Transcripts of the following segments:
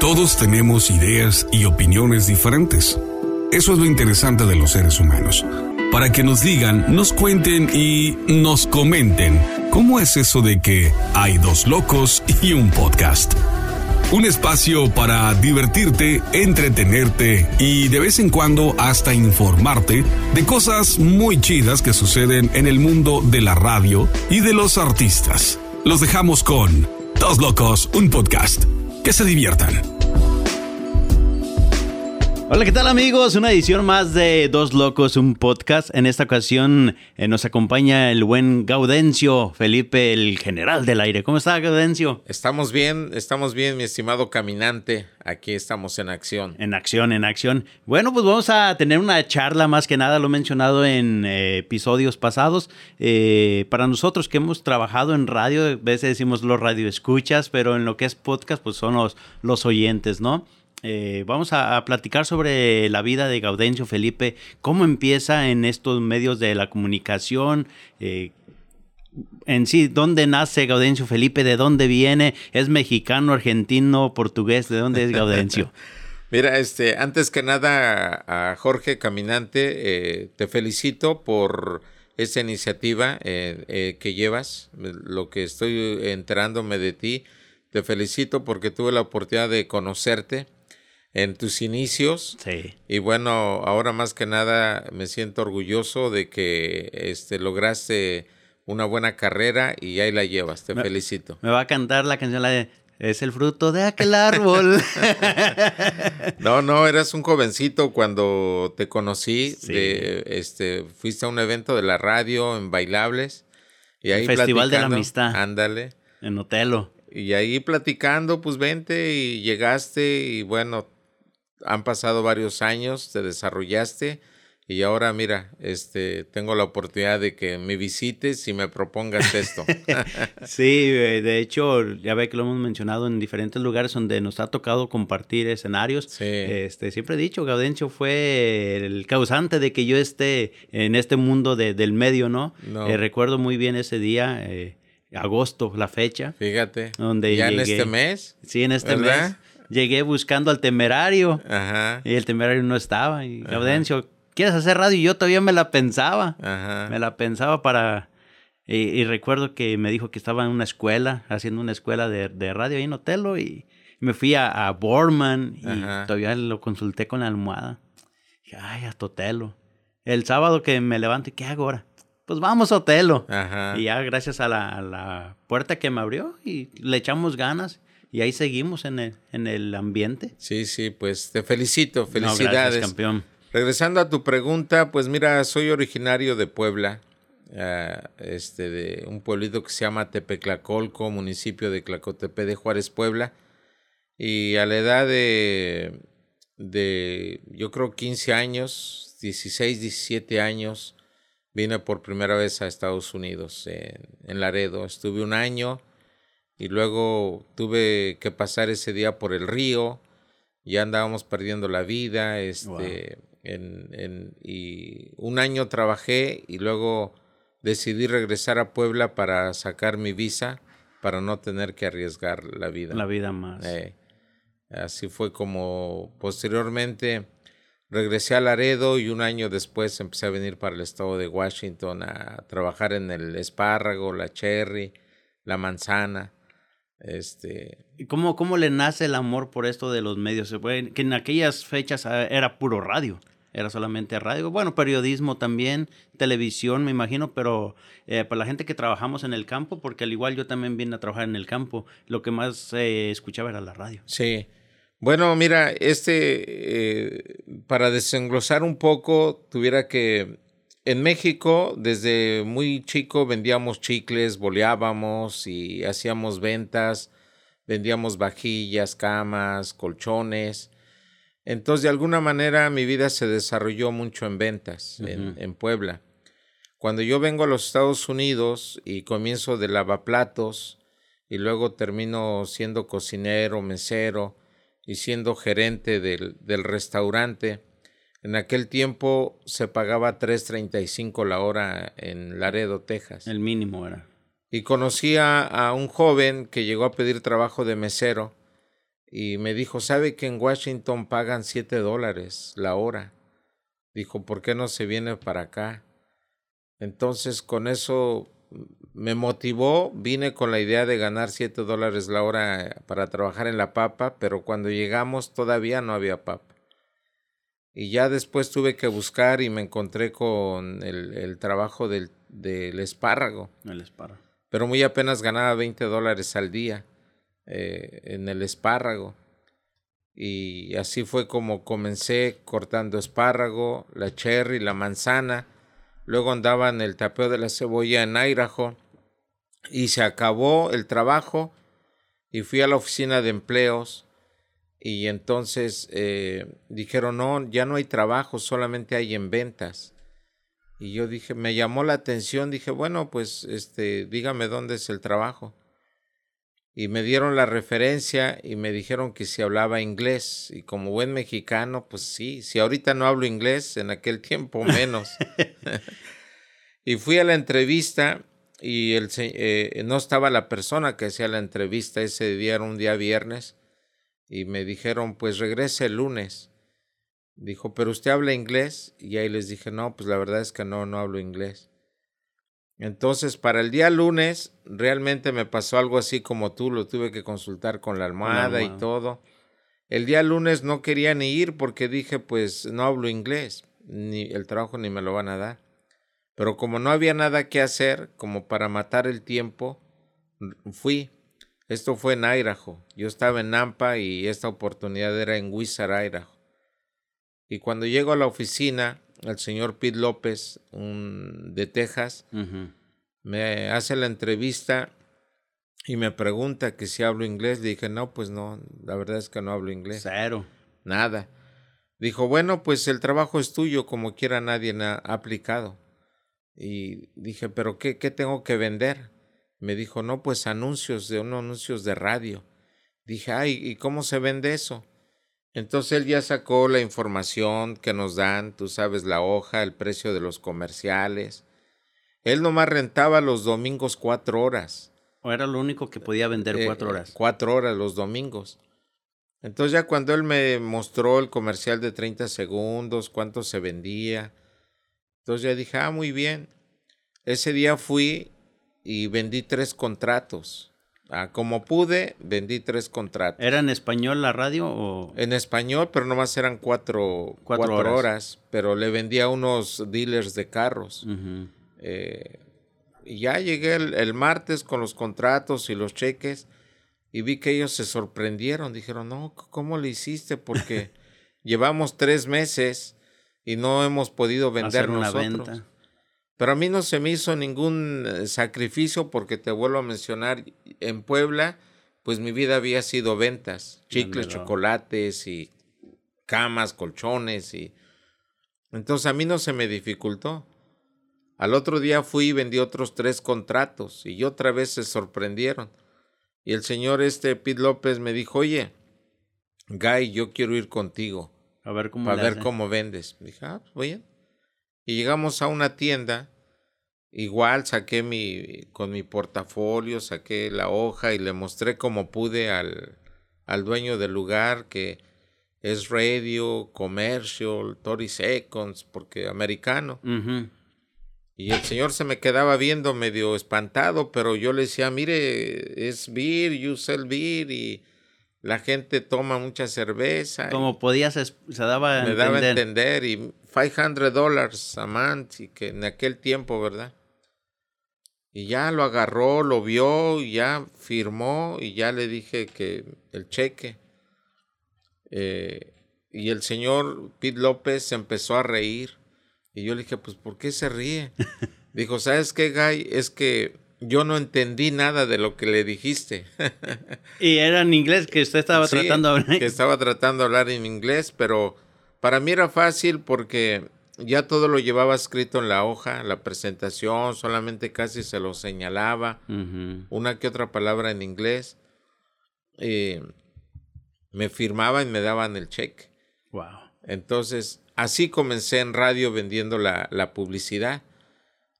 Todos tenemos ideas y opiniones diferentes. Eso es lo interesante de los seres humanos. Para que nos digan, nos cuenten y nos comenten cómo es eso de que hay dos locos y un podcast. Un espacio para divertirte, entretenerte y de vez en cuando hasta informarte de cosas muy chidas que suceden en el mundo de la radio y de los artistas. Los dejamos con Dos Locos, un podcast. Que se diviertan. Hola, ¿qué tal amigos? Una edición más de Dos Locos, un podcast. En esta ocasión eh, nos acompaña el buen Gaudencio Felipe, el general del aire. ¿Cómo está Gaudencio? Estamos bien, estamos bien, mi estimado caminante. Aquí estamos en acción. En acción, en acción. Bueno, pues vamos a tener una charla más que nada, lo he mencionado en eh, episodios pasados. Eh, para nosotros que hemos trabajado en radio, a veces decimos los radioescuchas, pero en lo que es podcast, pues son los, los oyentes, ¿no? Eh, vamos a, platicar sobre la vida de Gaudencio Felipe, cómo empieza en estos medios de la comunicación, eh, en sí, dónde nace Gaudencio Felipe, de dónde viene, es mexicano, argentino, portugués, de dónde es Gaudencio. Mira, este, antes que nada, a Jorge Caminante, eh, te felicito por esta iniciativa que llevas, lo que estoy enterándome de ti. Te felicito porque tuve la oportunidad de conocerte en tus inicios. Sí. Y bueno, ahora más que nada me siento orgulloso de que este, lograste una buena carrera y ahí la llevas. Te felicito. Me va a cantar la canción la de Es el fruto de aquel árbol. no, no, eras un jovencito cuando te conocí. De, este, fuiste a un evento de la radio en Bailables. Y ahí el Festival de la Amistad. Ándale. En Otelo. Y ahí platicando, pues vente y llegaste y bueno, han pasado varios años, te desarrollaste y ahora mira, este, tengo la oportunidad de que me visites y me propongas esto. sí, eh, de hecho, ya ve que lo hemos mencionado en diferentes lugares donde nos ha tocado compartir escenarios. Sí. Este, siempre he dicho, Gaudencio fue el causante de que yo esté en este mundo del medio, ¿no? Eh, recuerdo muy bien ese día. Eh, agosto, la fecha. Fíjate. Donde ¿Ya en este mes? Sí, en este mes llegué buscando al temerario y el temerario no estaba. Y Gaudencio, ¿quieres hacer radio? Y yo todavía me la pensaba. Me la pensaba para... Y, recuerdo que me dijo que estaba en una escuela, haciendo una escuela de, radio ahí en Otelo y me fui a, a Borman y todavía lo consulté con la almohada. Y, ay, a Totelo. El sábado que me levanto, ¿qué hago ahora? Pues vamos a Otelo. Y ya gracias a la, a la puerta que me abrió y le echamos ganas y ahí seguimos en el, en el ambiente. Sí, sí, pues te felicito, felicidades. campeón. Regresando a tu pregunta, pues mira, soy originario de Puebla, ah, este, de un pueblito que se llama Tepeclacolco, municipio de Clacotepe de Juárez, Puebla. Y a la edad de, de, yo creo, 15 años, 16, 17 años, vine por primera vez a Estados Unidos, en Laredo. Estuve un año y luego tuve que pasar ese día por el río, ya andábamos perdiendo la vida, este, en, en, y un año trabajé y luego decidí regresar a Puebla para sacar mi visa para no tener que arriesgar la vida. La vida más. Eh, así fue como posteriormente regresé a Laredo y un año después empecé a venir para el estado de Washington a trabajar en el espárrago, la cherry, la manzana. Este... ¿Y cómo, cómo le nace el amor por esto de los medios? Que en aquellas fechas ah, era puro radio, era solamente radio. Bueno, periodismo también, televisión, me imagino, pero eh, para la gente que trabajamos en el campo, porque al igual yo también vine a trabajar en el campo, lo que más eh, escuchaba era la radio. Sí. Bueno, mira, este, eh, para desenglosar un poco, tuviera que en México, desde muy chico vendíamos chicles, boleábamos y hacíamos ventas, vendíamos vajillas, camas, colchones. Entonces, de alguna manera, mi vida se desarrolló mucho en ventas en, Puebla. Cuando yo vengo a los Estados Unidos y comienzo de lavaplatos y luego termino siendo cocinero, mesero y siendo gerente del, del restaurante, en aquel tiempo se pagaba 3.35 la hora en Laredo, Texas. El mínimo era. Y conocí a, un joven que llegó a pedir trabajo de mesero y me dijo, ¿sabe que en Washington pagan 7 dólares la hora? Dijo, ¿por qué no se viene para acá? Entonces con eso me motivó, vine con la idea de ganar 7 dólares la hora para trabajar en la papa, pero cuando llegamos todavía no había papa. Y ya después tuve que buscar y me encontré con el, el trabajo del, del, espárrago. El espárrago. Pero muy apenas ganaba 20 dólares al día eh, en el espárrago. Y así fue como comencé cortando espárrago, la cherry, la manzana. Luego andaba en el tapeo de la cebolla en Idaho. Y se acabó el trabajo y fui a la oficina de empleos y entonces eh, dijeron, no, ya no hay trabajo, solamente hay en ventas. Y yo dije, me llamó la atención, dije, bueno, pues este, dígame dónde es el trabajo. Y me dieron la referencia y me dijeron que si hablaba inglés. Y como buen mexicano, pues sí, si ahorita no hablo inglés, en aquel tiempo menos. y fui a la entrevista y el, eh, no estaba la persona que hacía la entrevista ese día, era un día viernes y me dijeron, pues regrese el lunes. Dijo, pero usted habla inglés? Y ahí les dije, no, pues la verdad es que no, no hablo inglés. Entonces, para el día lunes, realmente me pasó algo así como tú, lo tuve que consultar con la almohada, y todo. El día lunes no quería ni ir porque dije, pues no hablo inglés, ni el trabajo ni me lo van a dar. Pero como no había nada que hacer, como para matar el tiempo, fui. Esto fue en Idaho. Yo estaba en Nampa y esta oportunidad era en Wizard, Idaho. Y cuando llego a la oficina, el señor Pete López, un, de Texas, me hace la entrevista y me pregunta que si hablo inglés. Le dije, no, pues no, la verdad es que no hablo inglés. Cero. Nada. Dijo, bueno, pues el trabajo es tuyo, como quiera nadie ha aplicado. Y dije, pero ¿qué, qué tengo que vender? Me dijo, no, pues anuncios de unos anuncios de radio. Dije, ay, ¿y cómo se vende eso? Entonces él ya sacó la información que nos dan, tú sabes, la hoja, el precio de los comerciales. Él nomás rentaba los domingos cuatro horas. ¿O era lo único que podía vender eh, cuatro horas? cuatro horas los domingos. Entonces ya cuando él me mostró el comercial de 30 segundos, cuánto se vendía, entonces ya dije, ah, muy bien. Ese día fui y vendí tres contratos. Ah, como pude, vendí tres contratos. ¿Era en español la radio o...? En español, pero nomás eran cuatro, cuatro, horas. Pero le vendí a unos dealers de carros. Eh, y ya llegué el, martes con los contratos y los cheques y vi que ellos se sorprendieron. Dijeron, no, ¿cómo le hiciste? Porque llevamos tres meses y no hemos podido vender Hacer una Venta. Pero a mí no se me hizo ningún eh, sacrificio porque te vuelvo a mencionar, en Puebla, pues mi vida había sido ventas, chicles, chocolates y camas, colchones y... Entonces a mí no se me dificultó. Al otro día fui y vendí otros tres contratos y otra vez se sorprendieron. Y el señor este Pete López me dijo, oye, Guy, yo quiero ir contigo. A ver cómo, a ver cómo vendes. dije, ah, pues, bien. Y llegamos a una tienda, igual saqué mi, con mi portafolio, saqué la hoja y le mostré como pude al, al dueño del lugar que es radio, commercial, 30 seconds, porque americano. Y el señor se me quedaba viendo medio espantado, pero yo le decía, mire, es beer, you sell beer, y la gente toma mucha cerveza. Como podías, se daba a Me daba a entender, y 500 dólares a month, y que en aquel tiempo, ¿verdad? Y ya lo agarró, lo vio, y ya firmó, y ya le dije que el cheque. Eh, y el señor Pete López se empezó a reír. Y yo le dije, pues, ¿por qué se ríe? Dijo, ¿sabes qué, Guy? Es que yo no entendí nada de lo que le dijiste. y era en inglés que usted estaba tratando de hablar. Que estaba tratando de hablar en inglés, pero para mí era fácil porque ya todo lo llevaba escrito en la hoja, la presentación, solamente casi se lo señalaba, una que otra palabra en inglés. me firmaban y me daban el cheque. Wow. Entonces, así comencé en radio vendiendo la, la publicidad.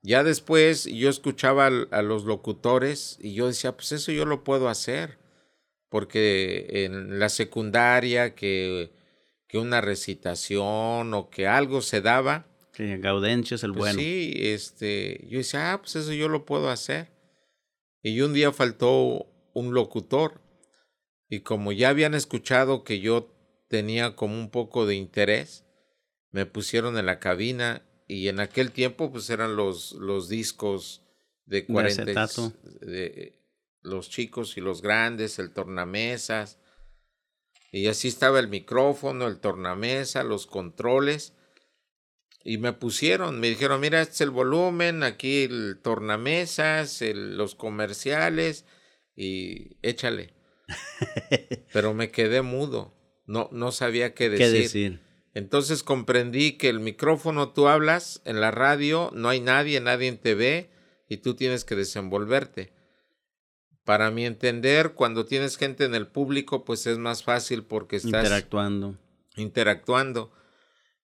Ya después yo escuchaba a los locutores y yo decía, pues eso yo lo puedo hacer. porque en la secundaria que, que una recitación o que algo se daba. Sí, Gaudencio es el pues bueno. Sí, este, yo decía, ah, pues eso yo lo puedo hacer. Y un día faltó un locutor y como ya habían escuchado que yo tenía como un poco de interés, me pusieron en la cabina y en aquel tiempo pues eran los, los discos de 40 de, los chicos y los grandes, el tornamesas. Y así estaba el micrófono, el tornamesa, los controles. Y me pusieron, me dijeron, mira, este es el volumen, aquí el tornamesas, los comerciales, y échale. Pero me quedé mudo, no, no sabía qué decir. ¿Qué decir? Entonces comprendí que el micrófono tú hablas, en la radio no hay nadie, nadie te ve y tú tienes que desenvolverte. Para mi entender, cuando tienes gente en el público, pues es más fácil porque estás interactuando. Interactuando.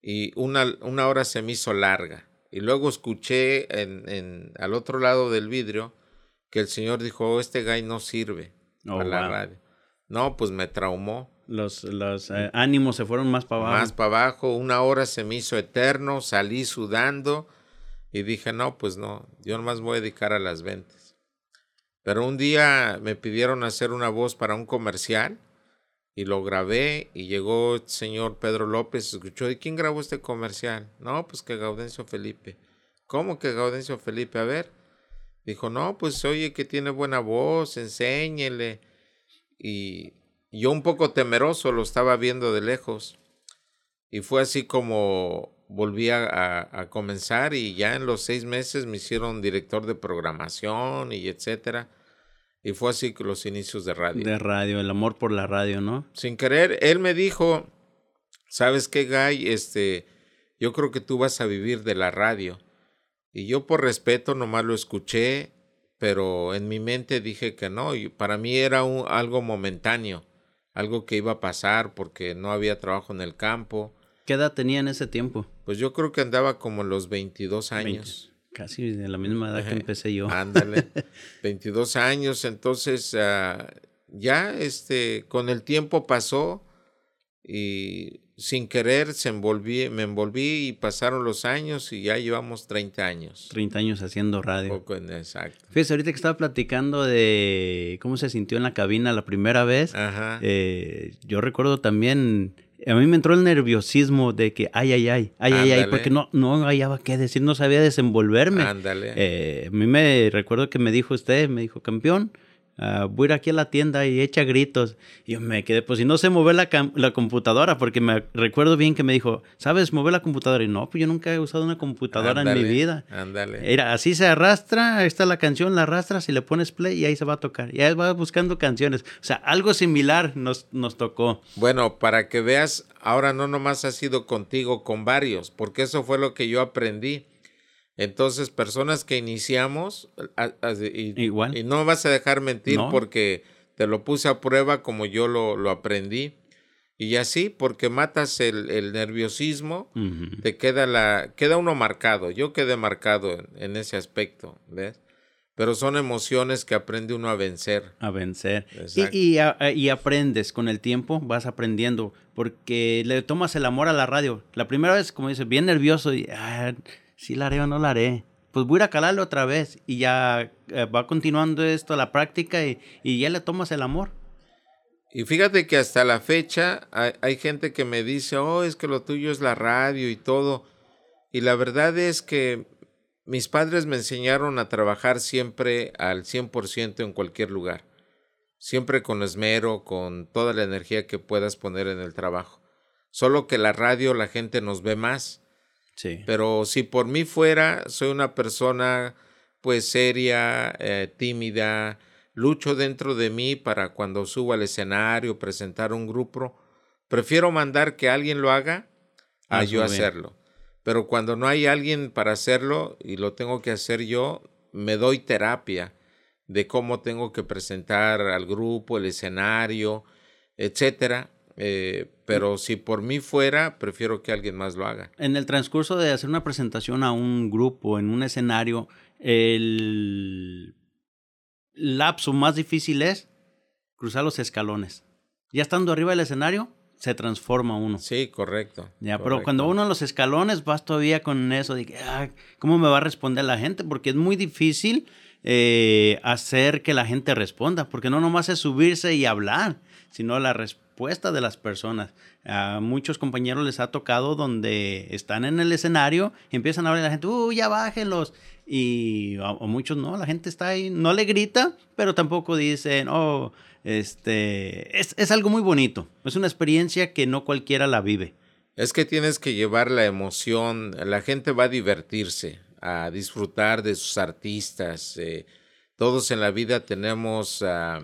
Y una, una hora se me hizo larga. Y luego escuché en, en, al otro lado del vidrio que el señor dijo, oh, este guy no sirve oh, para la radio. No, pues me traumó. Los, los eh, ánimos se fueron más para abajo. Más para abajo, una hora se me hizo eterno, salí sudando y dije, no, pues no, yo nomás voy a dedicar a las ventas. Pero un día me pidieron hacer una voz para un comercial y lo grabé y llegó el señor Pedro López, escuchó, ¿y quién grabó este comercial? No, pues que Gaudencio Felipe. ¿Cómo que Gaudencio Felipe? A ver. Dijo, no, pues oye que tiene buena voz, enséñele. Y yo un poco temeroso lo estaba viendo de lejos. Y fue así como volví a, comenzar y ya en los seis meses me hicieron director de programación y etcétera. Y fue así que los inicios de radio. De radio, el amor por la radio, ¿no? Sin querer, él me dijo, ¿sabes qué, Guy? Este, yo creo que tú vas a vivir de la radio. Y yo por respeto nomás lo escuché, pero en mi mente dije que no. Y para mí era un, algo momentáneo algo que iba a pasar porque no había trabajo en el campo. ¿Qué edad tenía en ese tiempo? Pues yo creo que andaba como los 22 años. Casi de la misma edad que empecé yo. Ándale, 22 años, entonces uh, ya este, con el tiempo pasó y sin querer se envolví, me envolví y pasaron los años y ya llevamos 30 años. 30 años haciendo radio. Poco en, exacto. Fíjese, ahorita que estaba platicando de cómo se sintió en la cabina la primera vez, Ajá. Eh, yo recuerdo también, a mí me entró el nerviosismo de que, ay, ay, ay, ay, ay, ay, porque no, no hallaba qué decir, no sabía desenvolverme. Ándale. Eh, a mí me recuerdo que me dijo usted, me dijo, campeón, Uh, voy a ir aquí a la tienda y echa gritos. Y yo me quedé, pues si no sé mover la, la, computadora, porque me recuerdo bien que me dijo, ¿sabes mover la computadora? Y no, pues yo nunca he usado una computadora en mi vida. Ándale. Era así se arrastra, ahí está la canción, la arrastras y le pones play y ahí se va a tocar. Y ahí va buscando canciones. O sea, algo similar nos, nos tocó. Bueno, para que veas, ahora no nomás ha sido contigo, con varios, porque eso fue lo que yo aprendí entonces, personas que iniciamos, y, Igual. y no vas a dejar mentir porque te lo puse a prueba como yo lo, lo aprendí. Y así, porque matas el, el nerviosismo, te queda la, queda uno marcado. Yo quedé marcado en, ese aspecto, ¿ves? Pero son emociones que aprende uno a vencer. A vencer. Y, y, y, aprendes con el tiempo, vas aprendiendo, porque le tomas el amor a la radio. La primera vez, como dices, bien nervioso y ah, si la haré o no la haré. Pues voy a calarle otra vez y ya eh, va continuando esto, la práctica y, ya le tomas el amor. Y fíjate que hasta la fecha hay, hay, gente que me dice, oh, es que lo tuyo es la radio y todo. Y la verdad es que mis padres me enseñaron a trabajar siempre al 100% en cualquier lugar. Siempre con esmero, con toda la energía que puedas poner en el trabajo. Solo que la radio la gente nos ve más pero si por mí fuera, soy una persona pues seria, eh, tímida, lucho dentro de mí para cuando subo al escenario, presentar un grupo, prefiero mandar que alguien lo haga a yo hacerlo. Pero cuando no hay alguien para hacerlo y lo tengo que hacer yo, me doy terapia de cómo tengo que presentar al grupo, el escenario, etcétera. Eh, pero si por mí fuera, prefiero que alguien más lo haga. En el transcurso de hacer una presentación a un grupo, en un escenario, el lapso más difícil es cruzar los escalones. Ya estando arriba del escenario, se transforma uno. Sí, correcto. Ya, pero cuando uno en los escalones vas todavía con eso de que, ah, ¿cómo me va a responder la gente? Porque es muy difícil eh, hacer que la gente responda, porque no nomás es subirse y hablar, sino la respuesta de las personas. A muchos compañeros les ha tocado donde están en el escenario y empiezan a hablar y la gente, ¡uh, ya bájenlos! Y a, muchos no, la gente está ahí, no le grita, pero tampoco dicen, oh, este, es, es algo muy bonito, es una experiencia que no cualquiera la vive. Es que tienes que llevar la emoción, la gente va a divertirse, a disfrutar de sus artistas. Eh, todos en la vida tenemos ah,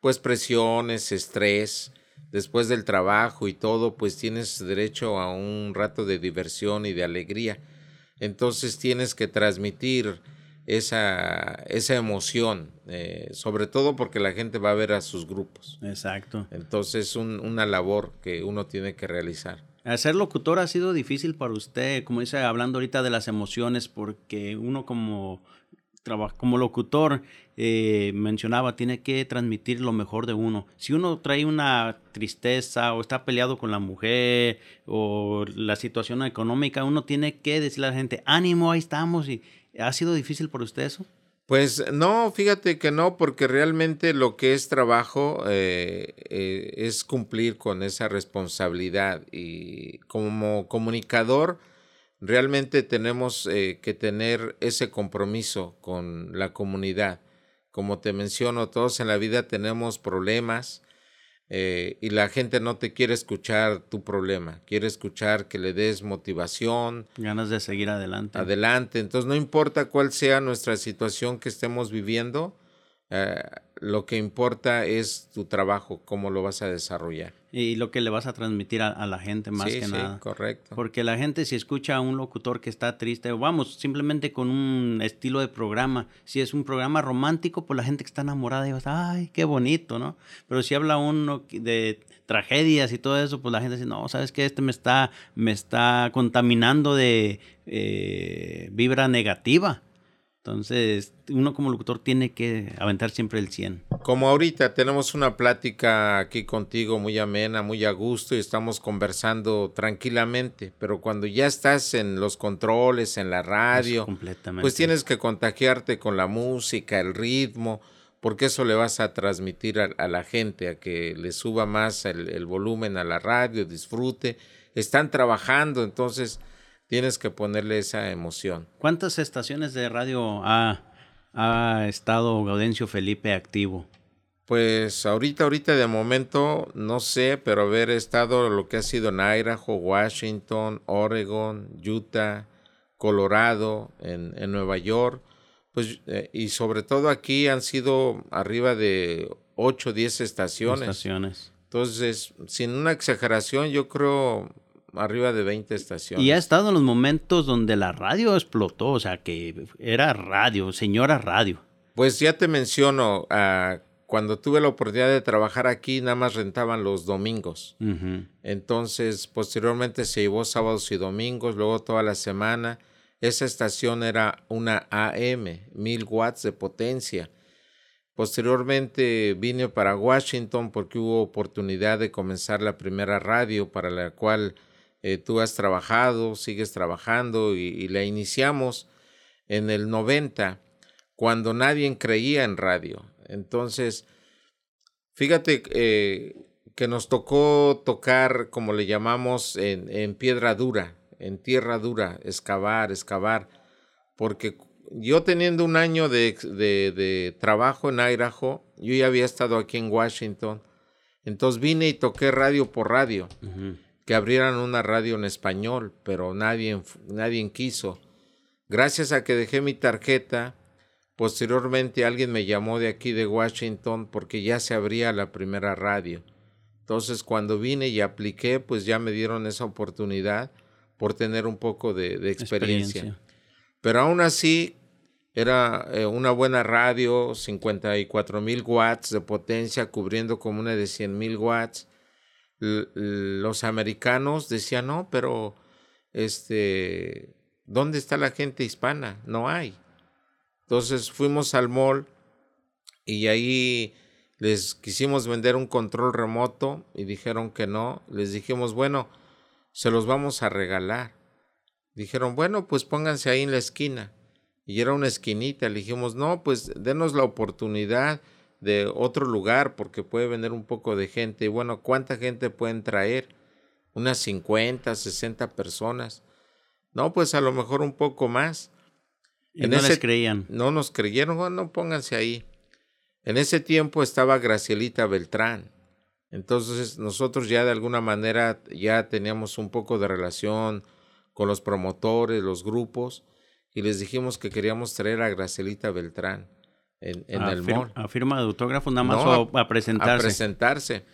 pues presiones, estrés. Después del trabajo y todo, pues tienes derecho a un rato de diversión y de alegría. Entonces tienes que transmitir esa, esa emoción, eh, sobre todo porque la gente va a ver a sus grupos. Exacto. Entonces es una labor que uno tiene que realizar. Ser locutor ha sido difícil para usted, como dice, hablando ahorita de las emociones, porque uno como, como locutor eh, mencionaba, tiene que transmitir lo mejor de uno. Si uno trae una tristeza o está peleado con la mujer o la situación económica, uno tiene que decirle a la gente, ánimo, ahí estamos. Y, ¿Ha sido difícil para usted eso? Pues no, fíjate que no, porque realmente lo que es trabajo eh, eh, es cumplir con esa responsabilidad y como comunicador realmente tenemos eh, que tener ese compromiso con la comunidad. Como te menciono, todos en la vida tenemos problemas, eh, y la gente no te quiere escuchar tu problema, quiere escuchar que le des motivación. Ganas de seguir adelante. Adelante. Entonces, no importa cuál sea nuestra situación que estemos viviendo, eh, lo que importa es tu trabajo, cómo lo vas a desarrollar. Y lo que le vas a transmitir a, la gente más que sí, nada. correcto. Porque la gente si escucha a un locutor que está triste, vamos, simplemente con un estilo de programa, si es un programa romántico, pues la gente que está enamorada y va ay, qué bonito, ¿no? Pero si habla uno de tragedias y todo eso, pues la gente dice, no, sabes que este me está, me está contaminando de eh, vibra negativa. Entonces, uno como locutor tiene que aventar siempre el 100. Como ahorita tenemos una plática aquí contigo muy amena, muy a gusto y estamos conversando tranquilamente, pero cuando ya estás en los controles, en la radio, pues tienes que contagiarte con la música, el ritmo, porque eso le vas a transmitir a, la gente, a que le suba más el volumen a la radio, disfrute. Están trabajando, entonces tienes que ponerle esa emoción. ¿Cuántas estaciones de radio ha, ha estado Gaudencio Felipe activo? Pues ahorita, ahorita de momento no sé, pero haber estado lo que ha sido en Idaho, Washington, Oregon, Utah, Colorado, en, en Nueva York, pues eh, y sobre todo aquí han sido arriba de 8 o 10 estaciones. estaciones. Entonces, sin una exageración, yo creo arriba de 20 estaciones. Y ha estado en los momentos donde la radio explotó, o sea, que era radio, señora radio. Pues ya te menciono, uh, cuando tuve la oportunidad de trabajar aquí, nada más rentaban los domingos. Entonces, posteriormente se llevó sábados y domingos, luego toda la semana. Esa estación era una AM, mil watts de potencia. Posteriormente vine para Washington porque hubo oportunidad de comenzar la primera radio para la cual eh, tú has trabajado, sigues trabajando y, la iniciamos en el 90, cuando nadie creía en radio. Entonces, fíjate eh, que nos tocó tocar, como le llamamos, en, piedra dura, en tierra dura, excavar, excavar, porque yo teniendo un año de, trabajo en Idaho, yo ya había estado aquí en Washington, entonces vine y toqué radio por radio que abrieran una radio en español, pero nadie, nadie quiso. Gracias a que dejé mi tarjeta, posteriormente alguien me llamó de aquí de Washington porque ya se abría la primera radio. Entonces cuando vine y apliqué, pues ya me dieron esa oportunidad por tener un poco de, experiencia. Pero aún así era eh, una buena radio, 54 mil watts de potencia, cubriendo como una de 100 mil watts los americanos decían, no, pero este, ¿dónde está la gente hispana? No hay. Entonces fuimos al mall y ahí Les quisimos vender un control remoto y dijeron que no. Les dijimos, bueno, se los vamos a regalar. Dijeron, bueno, pues pónganse ahí en la esquina. Y era una esquinita. Le dijimos, no, pues denos la oportunidad de otro lugar porque puede venir un poco de gente. Y bueno, ¿cuánta gente pueden traer? Unas 50, 60 personas. No, pues a lo mejor un poco más. Y no les creían. No nos creyeron, bueno, pónganse ahí. En ese tiempo estaba Gracielita Beltrán. Entonces nosotros ya de alguna manera ya teníamos un poco de relación con los promotores, los grupos, y les dijimos que queríamos traer a Gracielita Beltrán en, el mall. ¿A firma de autógrafo nada más a, presentarse? A presentarse.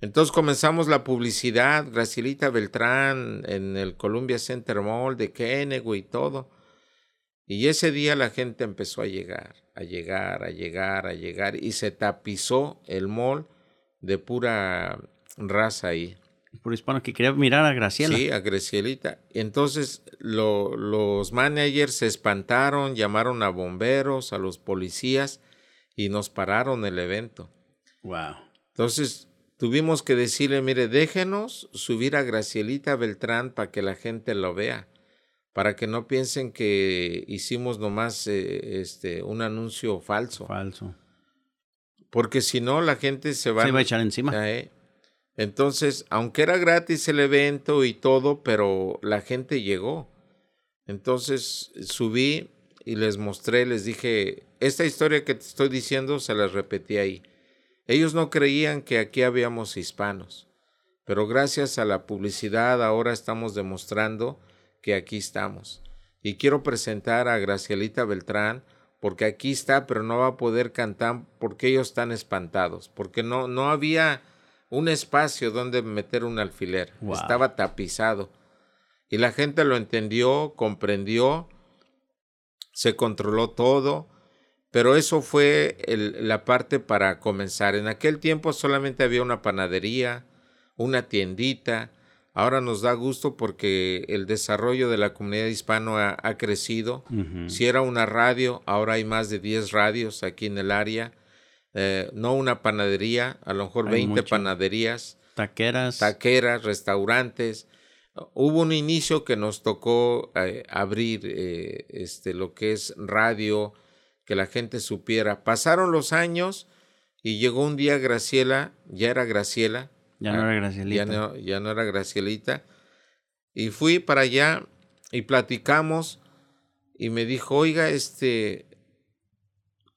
Entonces comenzamos la publicidad, Gracielita Beltrán en el Columbia Center Mall de Kennewick y todo. Y ese día la gente empezó a llegar, a llegar, a llegar, a llegar, y se tapizó el mall de pura raza ahí. Por hispano que quería mirar a Graciela. Sí, a Gracielita. Entonces los managers se espantaron, llamaron a bomberos, a los policías y nos pararon el evento. Wow. Entonces tuvimos que decirle, mire, déjenos subir a Gracielita Beltrán para que la gente lo vea, para que no piensen que hicimos nomás eh, este, un anuncio falso. Falso. Porque si no, la gente se va, se va a echar encima. ¿eh? Entonces, aunque era gratis el evento y todo, pero la gente llegó. Entonces subí y les mostré, les dije, esta historia que te estoy diciendo se la repetí ahí. Ellos no creían que aquí habíamos hispanos, pero gracias a la publicidad ahora estamos demostrando que aquí estamos. Y quiero presentar a Gracielita Beltrán, porque aquí está, pero no va a poder cantar porque ellos están espantados, porque no, no había un espacio donde meter un alfiler, estaba tapizado. Y la gente lo entendió, comprendió, se controló todo, pero eso fue la parte para comenzar. En aquel tiempo solamente había una panadería, una tiendita, Ahora nos da gusto porque el desarrollo de la comunidad hispana ha, crecido. Si era una radio, ahora hay más de 10 radios aquí en el área. Eh, no una panadería, a lo mejor 20 panaderías. Taqueras. Taqueras, restaurantes. Hubo un inicio que nos tocó eh, abrir eh, este, lo que es radio, que la gente supiera. Pasaron los años y llegó un día Graciela, ya era Graciela, ya no era Gracielita. Ya no, era Gracielita. Y fui para allá y platicamos y me dijo, oiga, este,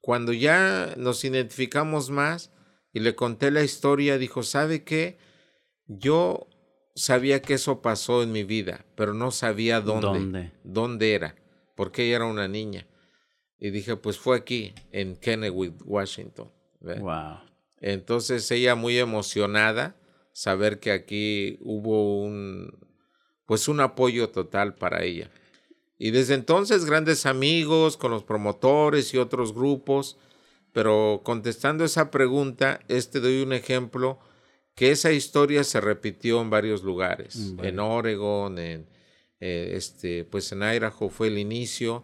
cuando ya nos identificamos más y le conté la historia, dijo, ¿sabe qué? Yo sabía que eso pasó en mi vida, pero no sabía dónde. ¿Dónde? Dónde era, porque ella era una niña. Y dije, pues fue aquí, en Kennewick, Washington. Wow. Entonces ella muy emocionada saber que aquí hubo un pues un apoyo total para ella. Y desde entonces grandes amigos con los promotores y otros grupos, pero contestando esa pregunta, este doy un ejemplo que esa historia se repitió en varios lugares, mm, en Oregon, en eh, este, pues en Idaho fue el inicio,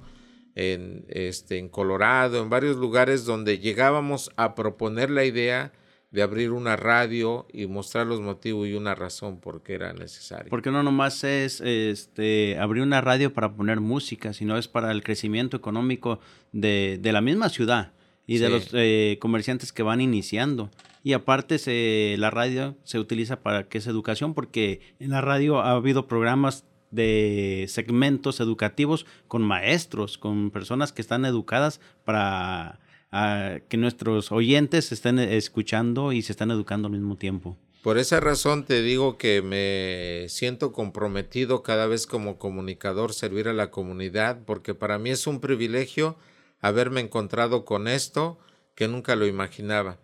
en este, en Colorado, en varios lugares donde llegábamos a proponer la idea de abrir una radio y mostrar los motivos y una razón por qué era necesario. Porque no nomás es este, abrir una radio para poner música, sino es para el crecimiento económico de, de la misma ciudad y de los eh, comerciantes que van iniciando. Y aparte se, la radio se utiliza para que es educación, porque en la radio ha habido programas de segmentos educativos con maestros, con personas que están educadas para que nuestros oyentes estén escuchando y se están educando al mismo tiempo. Por esa razón te digo que me siento comprometido cada vez como comunicador servir a la comunidad, porque para mí es un privilegio haberme encontrado con esto que nunca lo imaginaba.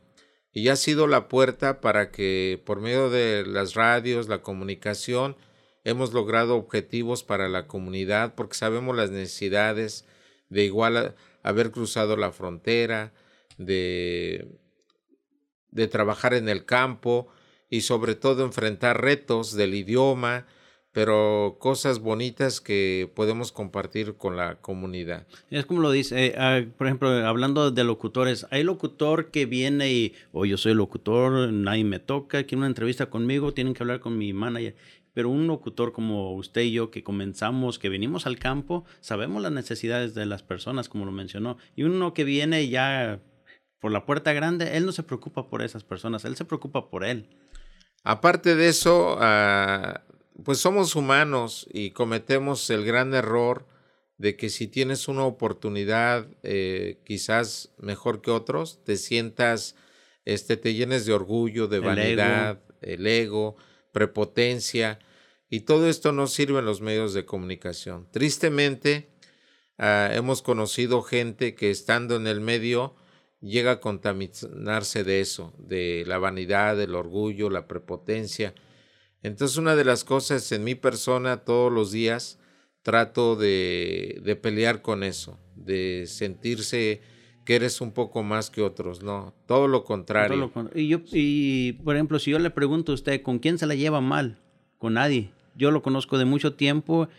Y ha sido la puerta para que por medio de las radios, la comunicación, hemos logrado objetivos para la comunidad porque sabemos las necesidades de igual haber cruzado la frontera, de, de trabajar en el campo y sobre todo enfrentar retos del idioma, pero cosas bonitas que podemos compartir con la comunidad. Es como lo dice, eh, ah, por ejemplo, hablando de locutores, hay locutor que viene y, o oh, yo soy locutor, nadie me toca, quiere una entrevista conmigo, tienen que hablar con mi manager. Pero un locutor como usted y yo que comenzamos, que venimos al campo, sabemos las necesidades de las personas, como lo mencionó. Y uno que viene ya por la puerta grande, él no se preocupa por esas personas, él se preocupa por él. Aparte de eso, uh, pues somos humanos y cometemos el gran error de que si tienes una oportunidad eh, quizás mejor que otros, te sientas, este, te llenes de orgullo, de vanidad, el ego, prepotencia, y todo esto no sirve en los medios de comunicación. Tristemente, ah, hemos conocido gente que estando en el medio llega a contaminarse de eso, de la vanidad, el orgullo, la prepotencia, entonces una de las cosas en mi persona todos los días trato de, de pelear con eso, de sentirse que eres un poco más que otros, no, todo lo contrario. y, yo, y por ejemplo, si yo le pregunto a usted, ¿con quién se la lleva mal? Con nadie. Yo lo conozco de mucho tiempo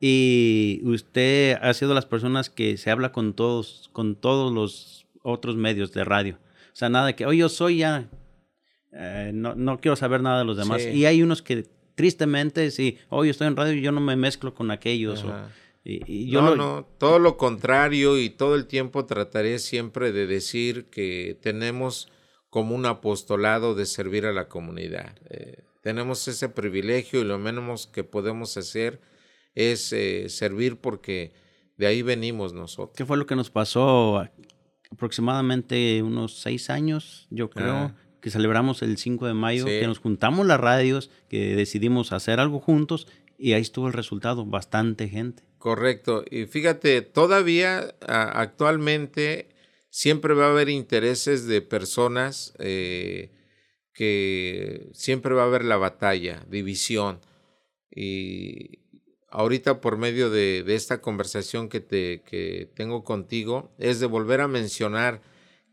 y usted ha sido las personas que se habla con todos, con todos los otros medios de radio. O sea, nada que, oye, yo soy ya eh, no, no, quiero saber nada de los demás. Y hay unos que tristemente, sí, hoy estoy en radio y yo no me mezclo con aquellos. y, yo no, no, todo lo contrario y todo el tiempo trataré siempre de decir que tenemos como un apostolado de servir a la comunidad. Eh, tenemos ese privilegio y lo menos que podemos hacer es eh, servir porque de ahí venimos nosotros. ¿Qué fue lo que nos pasó aproximadamente unos seis años, yo creo? que celebramos el 5 de mayo, que nos juntamos las radios, que decidimos hacer algo juntos y ahí estuvo el resultado, bastante gente. Correcto. Y fíjate, todavía actualmente siempre va a haber intereses de personas eh, que siempre va a haber la batalla, división. Y ahorita por medio de, de esta conversación que, te, que tengo contigo, es de volver a mencionar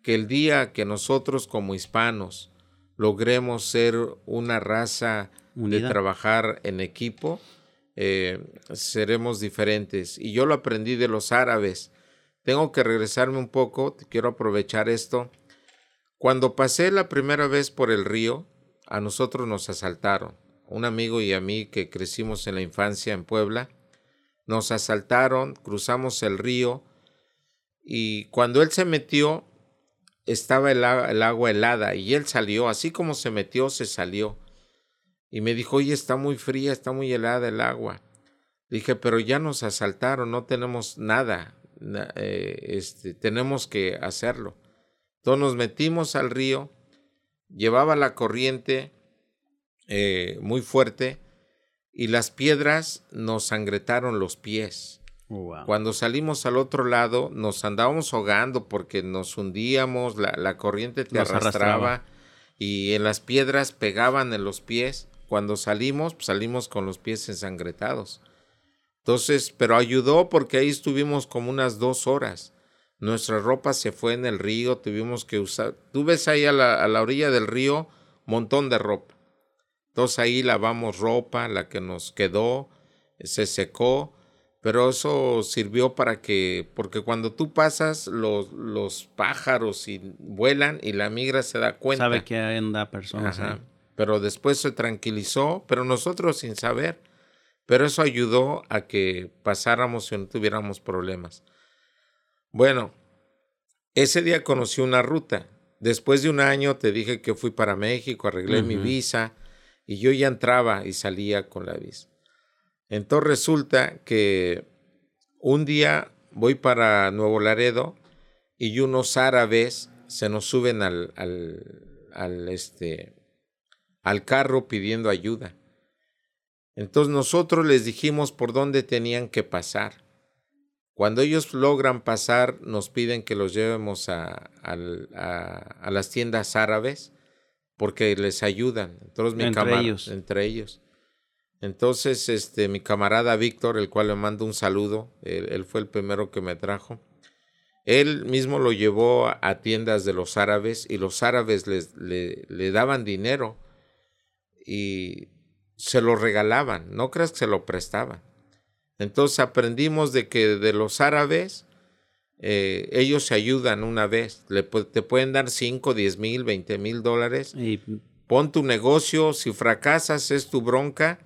que el día que nosotros como hispanos logremos ser una raza de trabajar en equipo, eh, seremos diferentes. Y yo lo aprendí de los árabes. Tengo que regresarme un poco, quiero aprovechar esto. Cuando pasé la primera vez por el río, a nosotros nos asaltaron. Un amigo y a mí que crecimos en la infancia en Puebla, nos asaltaron, cruzamos el río y cuando él se metió, estaba el, agua helada y él salió, así como se metió, se salió. Y me dijo, oye, está muy fría, está muy helada el agua. Dije, pero ya nos asaltaron, no tenemos nada, eh, este, tenemos que hacerlo. Entonces nos metimos al río, llevaba la corriente eh, muy fuerte y las piedras nos sangretaron los pies. Oh, Cuando salimos al otro lado, nos andábamos ahogando porque nos hundíamos, la, corriente te arrastraba, y en las piedras pegaban en los pies. Cuando salimos, pues, salimos con los pies ensangretados. Entonces, pero ayudó porque ahí estuvimos como unas dos horas. Nuestra ropa se fue en el río, tuvimos que usar. Tú ves ahí a la, a la orilla del río, montón de ropa. Entonces ahí lavamos ropa, la que nos quedó, se secó pero eso sirvió para que, porque cuando tú pasas, los, los pájaros y vuelan y la migra se da cuenta. Sabe que anda personas. Pero después se tranquilizó, pero nosotros sin saber. Pero eso ayudó a que pasáramos y no tuviéramos problemas. Bueno, ese día conocí una ruta. Después de un año te dije que fui para México, arreglé mi visa y yo ya entraba y salía con la visa. Entonces resulta que un día voy para Nuevo Laredo y unos árabes se nos suben al, al, este, al carro pidiendo ayuda. Entonces nosotros les dijimos por dónde tenían que pasar. Cuando ellos logran pasar, nos piden que los llevemos a, a, las tiendas árabes porque les ayudan. Entonces, mi entre ellos. Entre ellos. Entonces, este, mi camarada Víctor, el cual le mando un saludo, él, fue el primero que me trajo. Él mismo lo llevó a tiendas de los árabes y los árabes les, le, daban dinero. Y se lo regalaban, no creas que se lo prestaban. Entonces aprendimos de que de los árabes, eh, ellos se ayudan una vez, Le, te pueden dar 5, 10 mil, 20 mil dólares. Y... Pon tu negocio, si fracasas es tu bronca,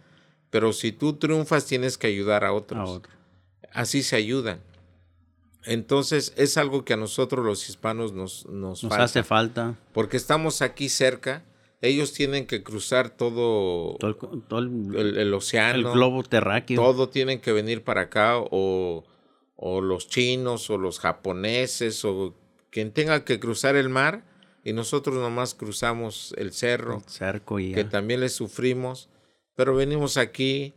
pero si tú triunfas tienes que ayudar a otros. Así se ayudan. Entonces es algo que a nosotros los hispanos nos, nos, hace falta. Porque estamos aquí cerca ellos tienen que cruzar todo, todo, el, océano. El globo terráqueo. Todo tienen que venir para acá o, o los chinos o los japoneses o quien tenga que cruzar el mar y nosotros nomás cruzamos el cerro. cerco y Que también le sufrimos, pero venimos aquí.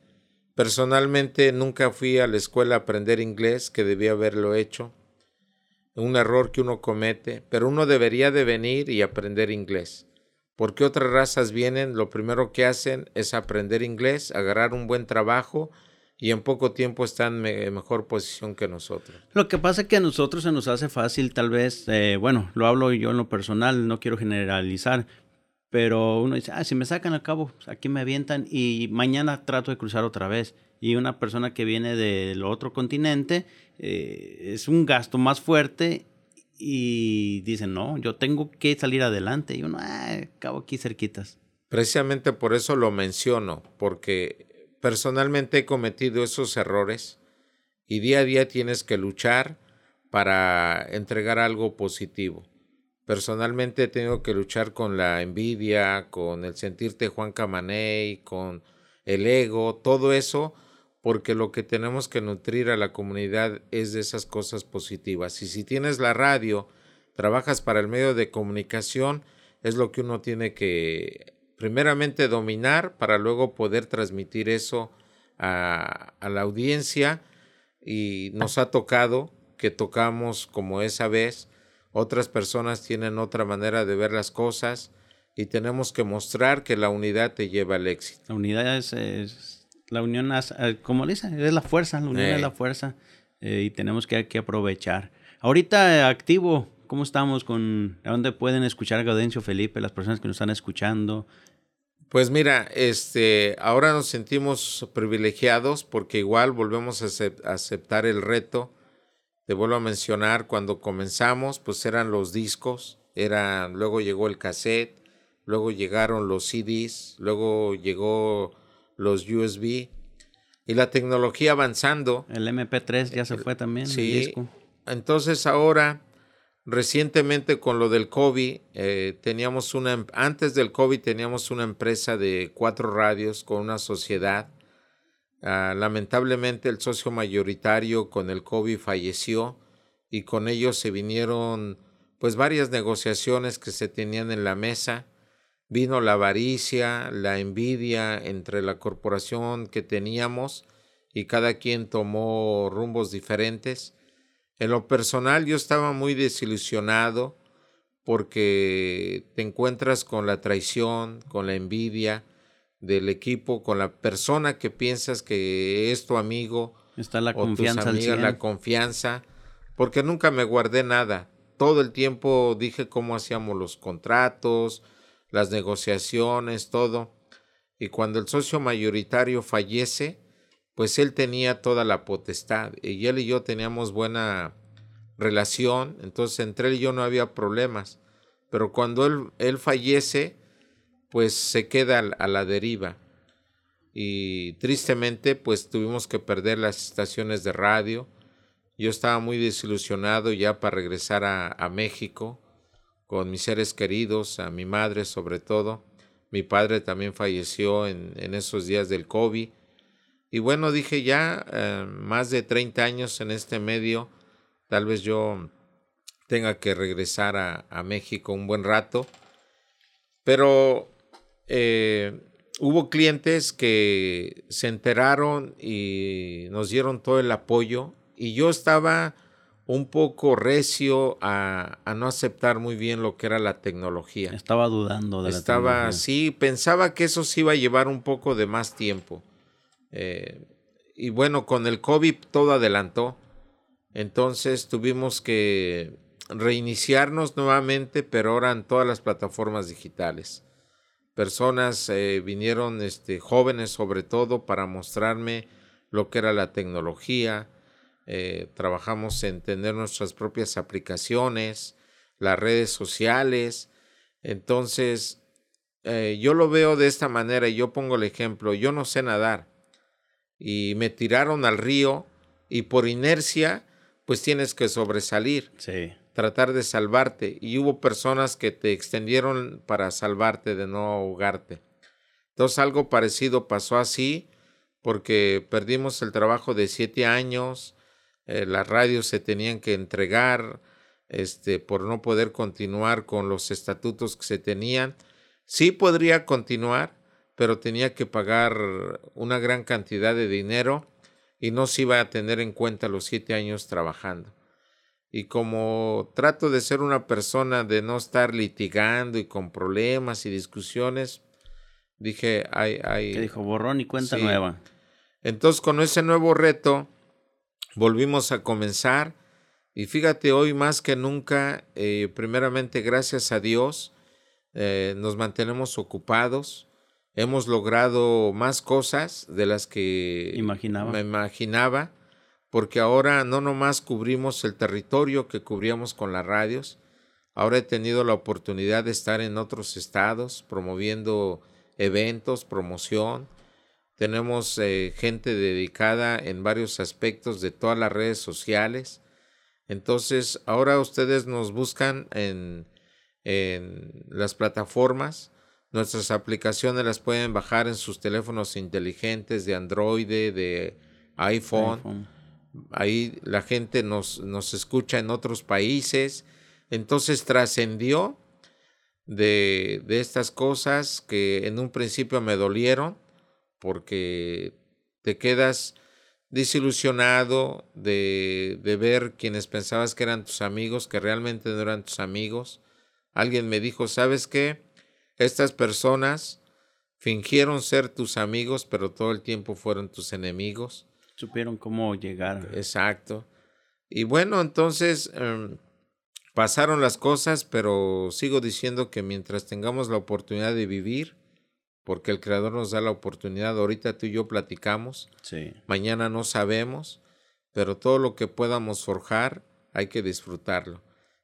Personalmente nunca fui a la escuela a aprender inglés, que debía haberlo hecho. Un error que uno comete, pero uno debería de venir y aprender inglés porque otras razas vienen, lo primero que hacen es aprender inglés, agarrar un buen trabajo y en poco tiempo están en mejor posición que nosotros. Lo que pasa es que a nosotros se nos hace fácil, tal vez, eh, bueno, lo hablo yo en lo personal, no quiero generalizar, pero uno dice, ah, si me sacan al cabo, pues, aquí me avientan y mañana trato de cruzar otra vez. Y una persona que viene del otro continente eh, es un gasto más fuerte y dicen, no, yo tengo que salir adelante. Y uno, ah, acabo aquí cerquitas. Precisamente por eso lo menciono, porque personalmente he cometido esos errores y día a día tienes que luchar para entregar algo positivo. Personalmente tengo que luchar con la envidia, con el sentirte Juan Camaney, con el ego, todo eso porque lo que tenemos que nutrir a la comunidad es de esas cosas positivas. Y si tienes la radio, trabajas para el medio de comunicación, es lo que uno tiene que primeramente dominar para luego poder transmitir eso a, la audiencia. Y nos ha tocado que tocamos como esa vez, otras personas tienen otra manera de ver las cosas y tenemos que mostrar que la unidad te lleva al éxito. La unidad es la unión, eh, como dice, es la fuerza, la unión es la fuerza eh, y tenemos que, que, aprovechar. Ahorita activo, ¿cómo estamos con, a dónde pueden escuchar a Gaudencio Felipe, las personas que nos están escuchando? Pues mira, este, ahora nos sentimos privilegiados porque igual volvemos a aceptar el reto. Te vuelvo a mencionar, cuando comenzamos, pues eran los discos, era, luego llegó el cassette, luego llegaron los CDs, luego llegó los USB y la tecnología avanzando. El MP3 ya se fue también. Sí. Entonces ahora, recientemente con lo del COVID, eh, teníamos una, em, antes del COVID teníamos una empresa de cuatro radios con una sociedad. Ah, lamentablemente el socio mayoritario con el COVID falleció y con ellos se vinieron pues varias negociaciones que se tenían en la mesa vino la avaricia, la envidia entre la corporación que teníamos y cada quien tomó rumbos diferentes. En lo personal yo estaba muy desilusionado porque te encuentras con la traición, con la envidia del equipo, con la persona que piensas que es tu amigo. Está la confianza. la confianza, porque nunca me guardé nada. Todo el tiempo dije cómo hacíamos los contratos, las negociaciones, todo. Y cuando el socio mayoritario fallece, pues él tenía toda la potestad. Y él y yo teníamos buena relación, entonces entre él y yo no había problemas. Pero cuando él, él fallece, pues se queda a la deriva. Y tristemente, pues tuvimos que perder las estaciones de radio. Yo estaba muy desilusionado ya para regresar a, a México con mis seres queridos, a mi madre sobre todo. Mi padre también falleció en, esos días del COVID. Y bueno, dije ya, eh, más de 30 años en este medio, tal vez yo tenga que regresar a, México un buen rato. Pero eh, hubo clientes que se enteraron y nos dieron todo el apoyo. Y yo estaba un poco recio a, no aceptar muy bien lo que era la tecnología. Estaba dudando de Estaba, la tecnología. sí, pensaba que eso sí iba a llevar un poco de más tiempo. Eh, y bueno, con el COVID todo adelantó. Entonces tuvimos que reiniciarnos nuevamente, pero ahora en todas las plataformas digitales. personas eh, vinieron, este, jóvenes sobre todo, para mostrarme lo que era la tecnología. Eh, trabajamos en tener nuestras propias aplicaciones, las redes sociales. Entonces, eh, yo lo veo de esta manera y yo pongo el ejemplo, yo no sé nadar y me tiraron al río y por inercia, pues tienes que sobresalir. Sí tratar de salvarte y hubo personas que te extendieron para salvarte de no ahogarte. Entonces algo parecido pasó así porque perdimos el trabajo de siete años, eh, las radios se tenían que entregar este, por no poder continuar con los estatutos que se tenían. Sí podría continuar, pero tenía que pagar una gran cantidad de dinero y no se iba a tener en cuenta los siete años trabajando y como trato de ser una persona de no estar litigando y con problemas y discusiones, dije, hay... hay ¿Qué dijo? Borrón y cuenta nueva. Entonces con ese nuevo reto volvimos a comenzar y fíjate, hoy más que nunca, eh, primeramente gracias a Dios, eh, nos mantenemos ocupados, hemos logrado más cosas de las que imaginaba. me imaginaba porque ahora no nomás cubrimos el territorio que cubríamos con las radios, ahora he tenido la oportunidad de estar en otros estados promoviendo eventos, promoción. Tenemos eh, gente dedicada en varios aspectos de todas las redes sociales. Entonces, ahora ustedes nos buscan en, en las plataformas. Nuestras aplicaciones las pueden bajar en sus teléfonos inteligentes de Android, de iPhone ahí la gente nos, nos escucha en otros países, entonces trascendió de, de estas cosas que en un principio me dolieron, porque te quedas desilusionado de, de, ver quienes pensabas que eran tus amigos, que realmente no eran tus amigos. Alguien me dijo, ¿sabes qué? Estas personas fingieron ser tus amigos, pero todo el tiempo fueron tus enemigos supieron cómo llegar. Exacto. Y bueno, entonces em, pasaron las cosas, pero sigo diciendo que mientras tengamos la oportunidad de vivir, porque el Creador nos da la oportunidad, ahorita tú y yo platicamos, sí. mañana no sabemos, pero todo lo que podamos forjar hay que disfrutarlo.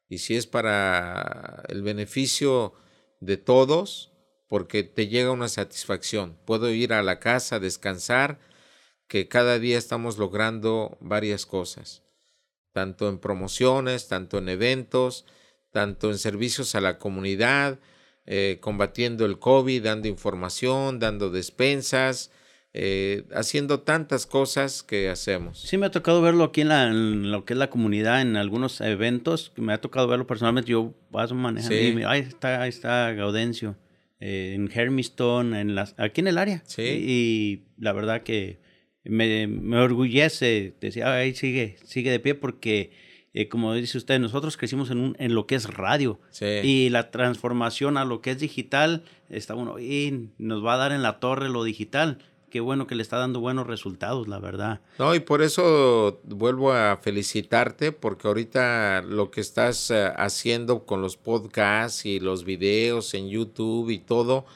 Y si es para el beneficio de todos, porque te llega una satisfacción. Puedo ir a la casa, descansar que cada día estamos logrando varias cosas, tanto en promociones, tanto en eventos, tanto en servicios a la comunidad, eh, combatiendo el COVID, dando información, dando despensas, eh, haciendo tantas cosas que hacemos. Sí, me ha tocado verlo aquí en, lo que es la comunidad, en algunos eventos, me ha tocado verlo personalmente, yo paso manejando y ahí está, ahí está Gaudencio, eh, en Hermiston, en las, aquí en el área. Sí. y la verdad que me, me orgullece, decía, ahí sigue, sigue de pie porque, eh, como dice usted, nosotros crecimos en, un, en lo que es radio y la transformación a lo que es digital, está bueno, y nos va a dar en la torre lo digital. Qué bueno que le está dando buenos resultados, la verdad. No, y por eso vuelvo a felicitarte, porque ahorita lo que estás eh, haciendo con los podcasts y los videos en YouTube y todo,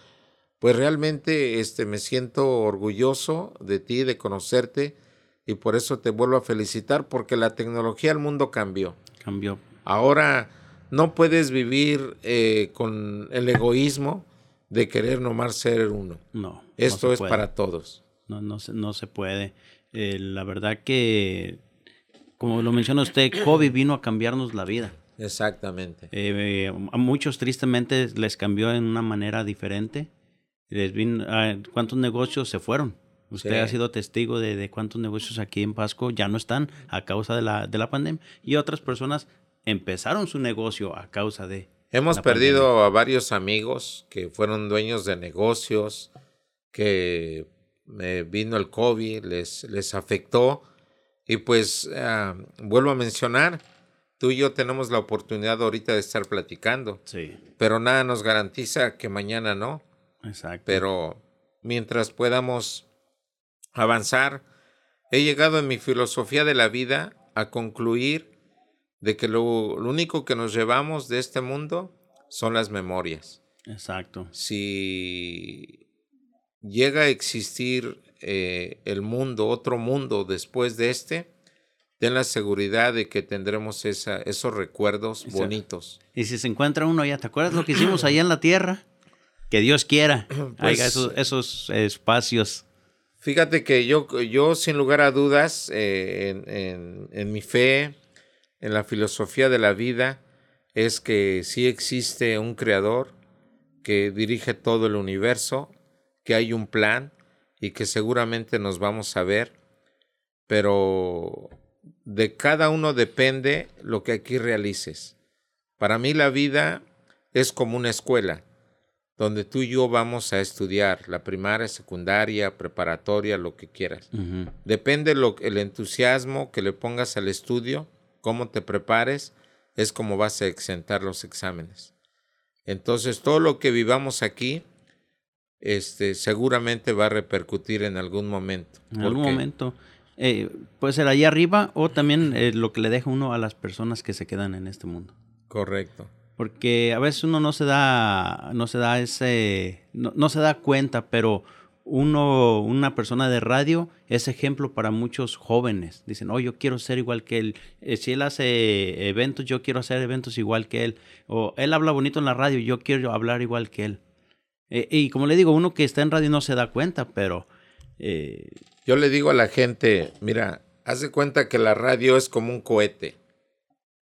pues realmente este, me siento orgulloso de ti, de conocerte, y por eso te vuelvo a felicitar, porque la tecnología del mundo cambió. Cambió. Ahora no puedes vivir eh, con el egoísmo de querer nomás ser uno. No. Esto es para todos. No, no, se, no se puede. Eh, la verdad que, como lo menciona usted, COVID vino a cambiarnos la vida. Exactamente. Eh, a muchos tristemente les cambió en una manera diferente Ah, ¿Cuántos negocios se fueron? Usted ha sido testigo de, cuántos negocios aquí en Pasco ya no están a causa de la, de la pandemia y otras personas empezaron su negocio a causa de... Hemos perdido a varios amigos que fueron dueños de negocios, que me vino el COVID, les, les afectó. Y pues ah, vuelvo a mencionar, tú y yo tenemos la oportunidad ahorita de estar platicando. Sí. Pero nada nos garantiza que mañana no. Exacto. Pero mientras podamos avanzar, he llegado en mi filosofía de la vida a concluir de que lo, único que nos llevamos de este mundo son las memorias. Exacto. Si llega a existir eh, el mundo, otro mundo después de este, ten la seguridad de que tendremos esa, esos recuerdos bonitos. Y si se encuentra uno ya, ¿te acuerdas lo que hicimos allá en la tierra? Que Dios quiera, pues, esos, esos, espacios. Fíjate que yo, yo sin lugar a dudas, eh, en, en, mi fe, en la filosofía de la vida, es que sí existe un creador que dirige todo el universo, que hay un plan y que seguramente nos vamos a ver, pero de cada uno depende lo que aquí realices. Para mí la vida es como una escuela, donde tú y yo vamos a estudiar la primaria, secundaria, preparatoria, lo que quieras. Depende lo, el entusiasmo que le pongas al estudio, cómo te prepares, es como vas a exentar los exámenes. Entonces, todo lo que vivamos aquí, este, seguramente va a repercutir en algún momento. En algún momento. Eh, puede ser allá arriba o también eh, lo que le deja uno a las personas que se quedan en este mundo. Correcto. Porque a veces uno no se da, no se da ese, no, se da cuenta, pero uno, una persona de radio es ejemplo para muchos jóvenes. Dicen, oh, yo quiero ser igual que él. Eh, si él hace eventos, yo quiero hacer eventos igual que él. O él habla bonito en la radio, yo quiero hablar igual que él. y como le digo, uno que está en radio no se da cuenta, pero yo le digo a la gente, mira, haz cuenta que la radio es como un cohete.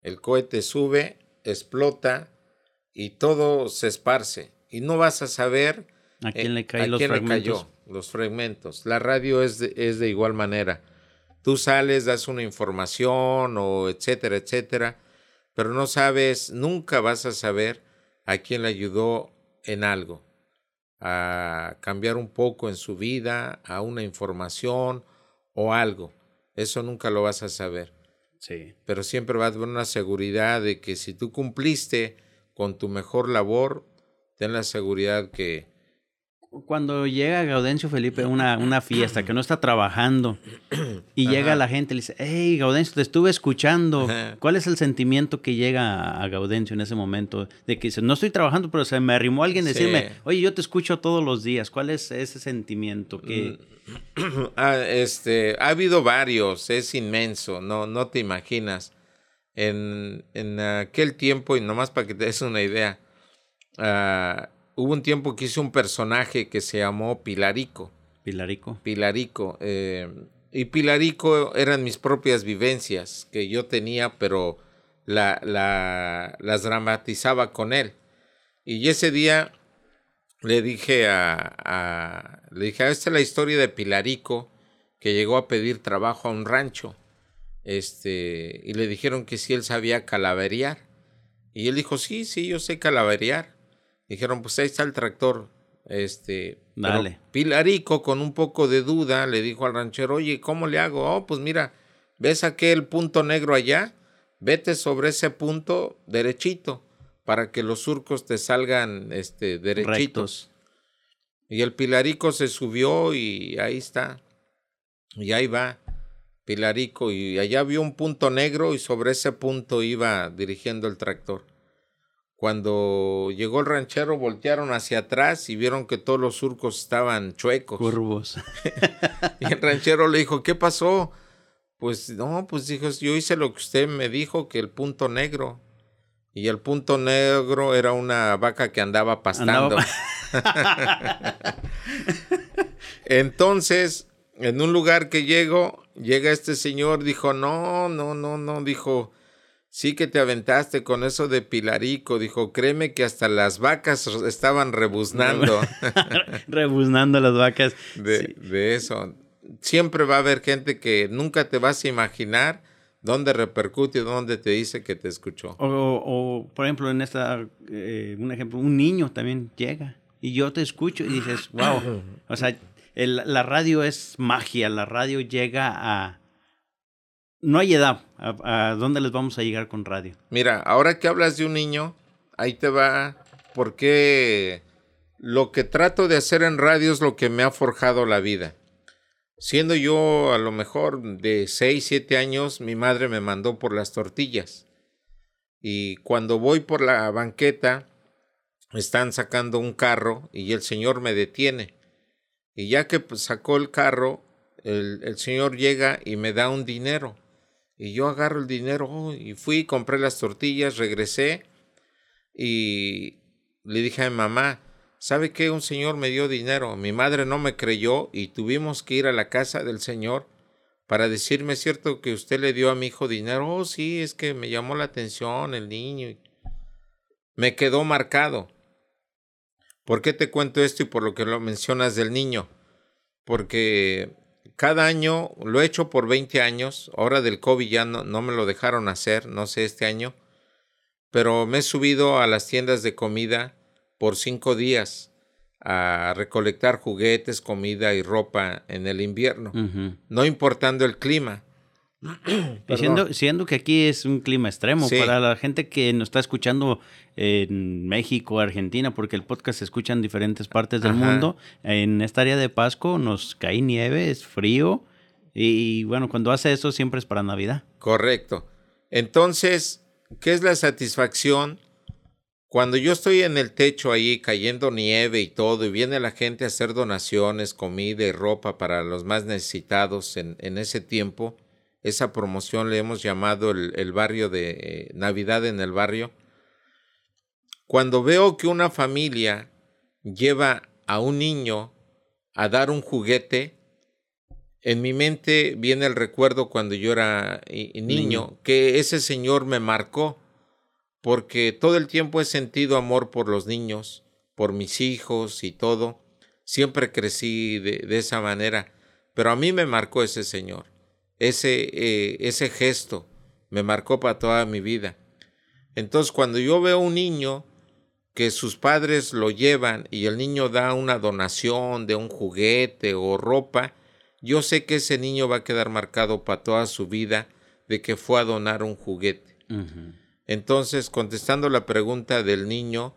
El cohete sube, explota y todo se esparce. Y no vas a saber a quién le, caen los fragmentos? los fragmentos. La radio es de, es de igual manera. Tú sales, das una información o etcétera, etcétera, pero no sabes, nunca vas a saber a quién le ayudó en algo a cambiar un poco en su vida, a una información o algo. Eso nunca lo vas a saber. Sí. Pero siempre va a haber una seguridad de que si tú cumpliste con tu mejor labor, ten la seguridad que, cuando llega Gaudencio Felipe a una, una, fiesta que no está trabajando y llega la gente y le dice, hey Gaudencio, te estuve escuchando. ¿Cuál es el sentimiento que llega a Gaudencio en ese momento? De que dice, no estoy trabajando, pero se me arrimó alguien a decirme, oye, yo te escucho todos los días. ¿Cuál es ese sentimiento? que ah, este, ha habido varios, es inmenso, no, no te imaginas. En, en aquel tiempo, y nomás para que te des una idea, uh, hubo un tiempo que hice un personaje que se llamó Pilarico. Pilarico. Pilarico. Eh, y Pilarico eran mis propias vivencias que yo tenía, pero la, la, las dramatizaba con él. Y ese día le dije a, a, le dije, ah, esta es la historia de Pilarico que llegó a pedir trabajo a un rancho. Este, y le dijeron que si él sabía calaverear. Y él dijo, sí, sí, yo sé calaverear. Dijeron, pues ahí está el tractor. Este, Dale. Pilarico, con un poco de duda, le dijo al ranchero, oye, ¿cómo le hago? Oh, pues mira, ¿ves aquel punto negro allá? Vete sobre ese punto derechito para que los surcos te salgan este, derechitos. Y el Pilarico se subió y ahí está. Y ahí va Pilarico. Y allá vio un punto negro y sobre ese punto iba dirigiendo el tractor. Cuando llegó el ranchero, voltearon hacia atrás y vieron que todos los surcos estaban chuecos. Curvos. y el ranchero le dijo, ¿qué pasó? Pues no, pues dijo, yo hice lo que usted me dijo, que el punto negro. Y el punto negro era una vaca que andaba pastando. Entonces, en un lugar que llego, llega este señor, dijo, no, no, no, no, dijo, Sí que te aventaste con eso de Pilarico, dijo, créeme que hasta las vacas estaban rebuznando. rebuznando las vacas. De, de, eso. Siempre va a haber gente que nunca te vas a imaginar dónde repercute y dónde te dice que te escuchó. O, por ejemplo, en esta, eh, un ejemplo, un niño también llega y yo te escucho y dices, wow, o sea, la radio es magia, la radio llega a no hay edad. ¿A, dónde les vamos a llegar con radio? Mira, ahora que hablas de un niño, ahí te va, porque lo que trato de hacer en radio es lo que me ha forjado la vida. Siendo yo a lo mejor de 6, 7 años, mi madre me mandó por las tortillas. Y cuando voy por la banqueta, están sacando un carro y el señor me detiene. Y ya que pues, sacó el carro, el, el, señor llega y me da un dinero. Y yo agarro el dinero y fui, compré las tortillas, regresé y le dije a mi mamá, ¿sabe qué? Un señor me dio dinero. Mi madre no me creyó y tuvimos que ir a la casa del señor para decirme, ¿es cierto que usted le dio a mi hijo dinero? Oh, sí, es que me llamó la atención el niño. Me quedó marcado. ¿Por qué te cuento esto y por lo que lo mencionas del niño? Porque cada año, lo he hecho por 20 años, ahora del COVID ya no, no me lo dejaron hacer, no sé este año, pero me he subido a las tiendas de comida por cinco días a recolectar juguetes, comida y ropa en el invierno, no importando el clima. Y siendo, siendo, que aquí es un clima extremo, para la gente que nos está escuchando en México, Argentina, porque el podcast se escucha en diferentes partes del mundo, en esta área de Pasco nos cae nieve, es frío, y bueno, cuando hace eso siempre es para Navidad. Correcto. Entonces, ¿qué es la satisfacción? Cuando yo estoy en el techo ahí cayendo nieve y todo, y viene la gente a hacer donaciones, comida y ropa para los más necesitados en, en ese tiempo, esa promoción le hemos llamado el, barrio de eh, Navidad en el barrio. Cuando veo que una familia lleva a un niño a dar un juguete, en mi mente viene el recuerdo cuando yo era niño, que ese señor me marcó, porque todo el tiempo he sentido amor por los niños, por mis hijos y todo. Siempre crecí de esa manera, pero a mí me marcó ese señor ese, eh, ese gesto me marcó para toda mi vida. Entonces, cuando yo veo un niño que sus padres lo llevan y el niño da una donación de un juguete o ropa, yo sé que ese niño va a quedar marcado para toda su vida de que fue a donar un juguete. Entonces, contestando la pregunta del niño,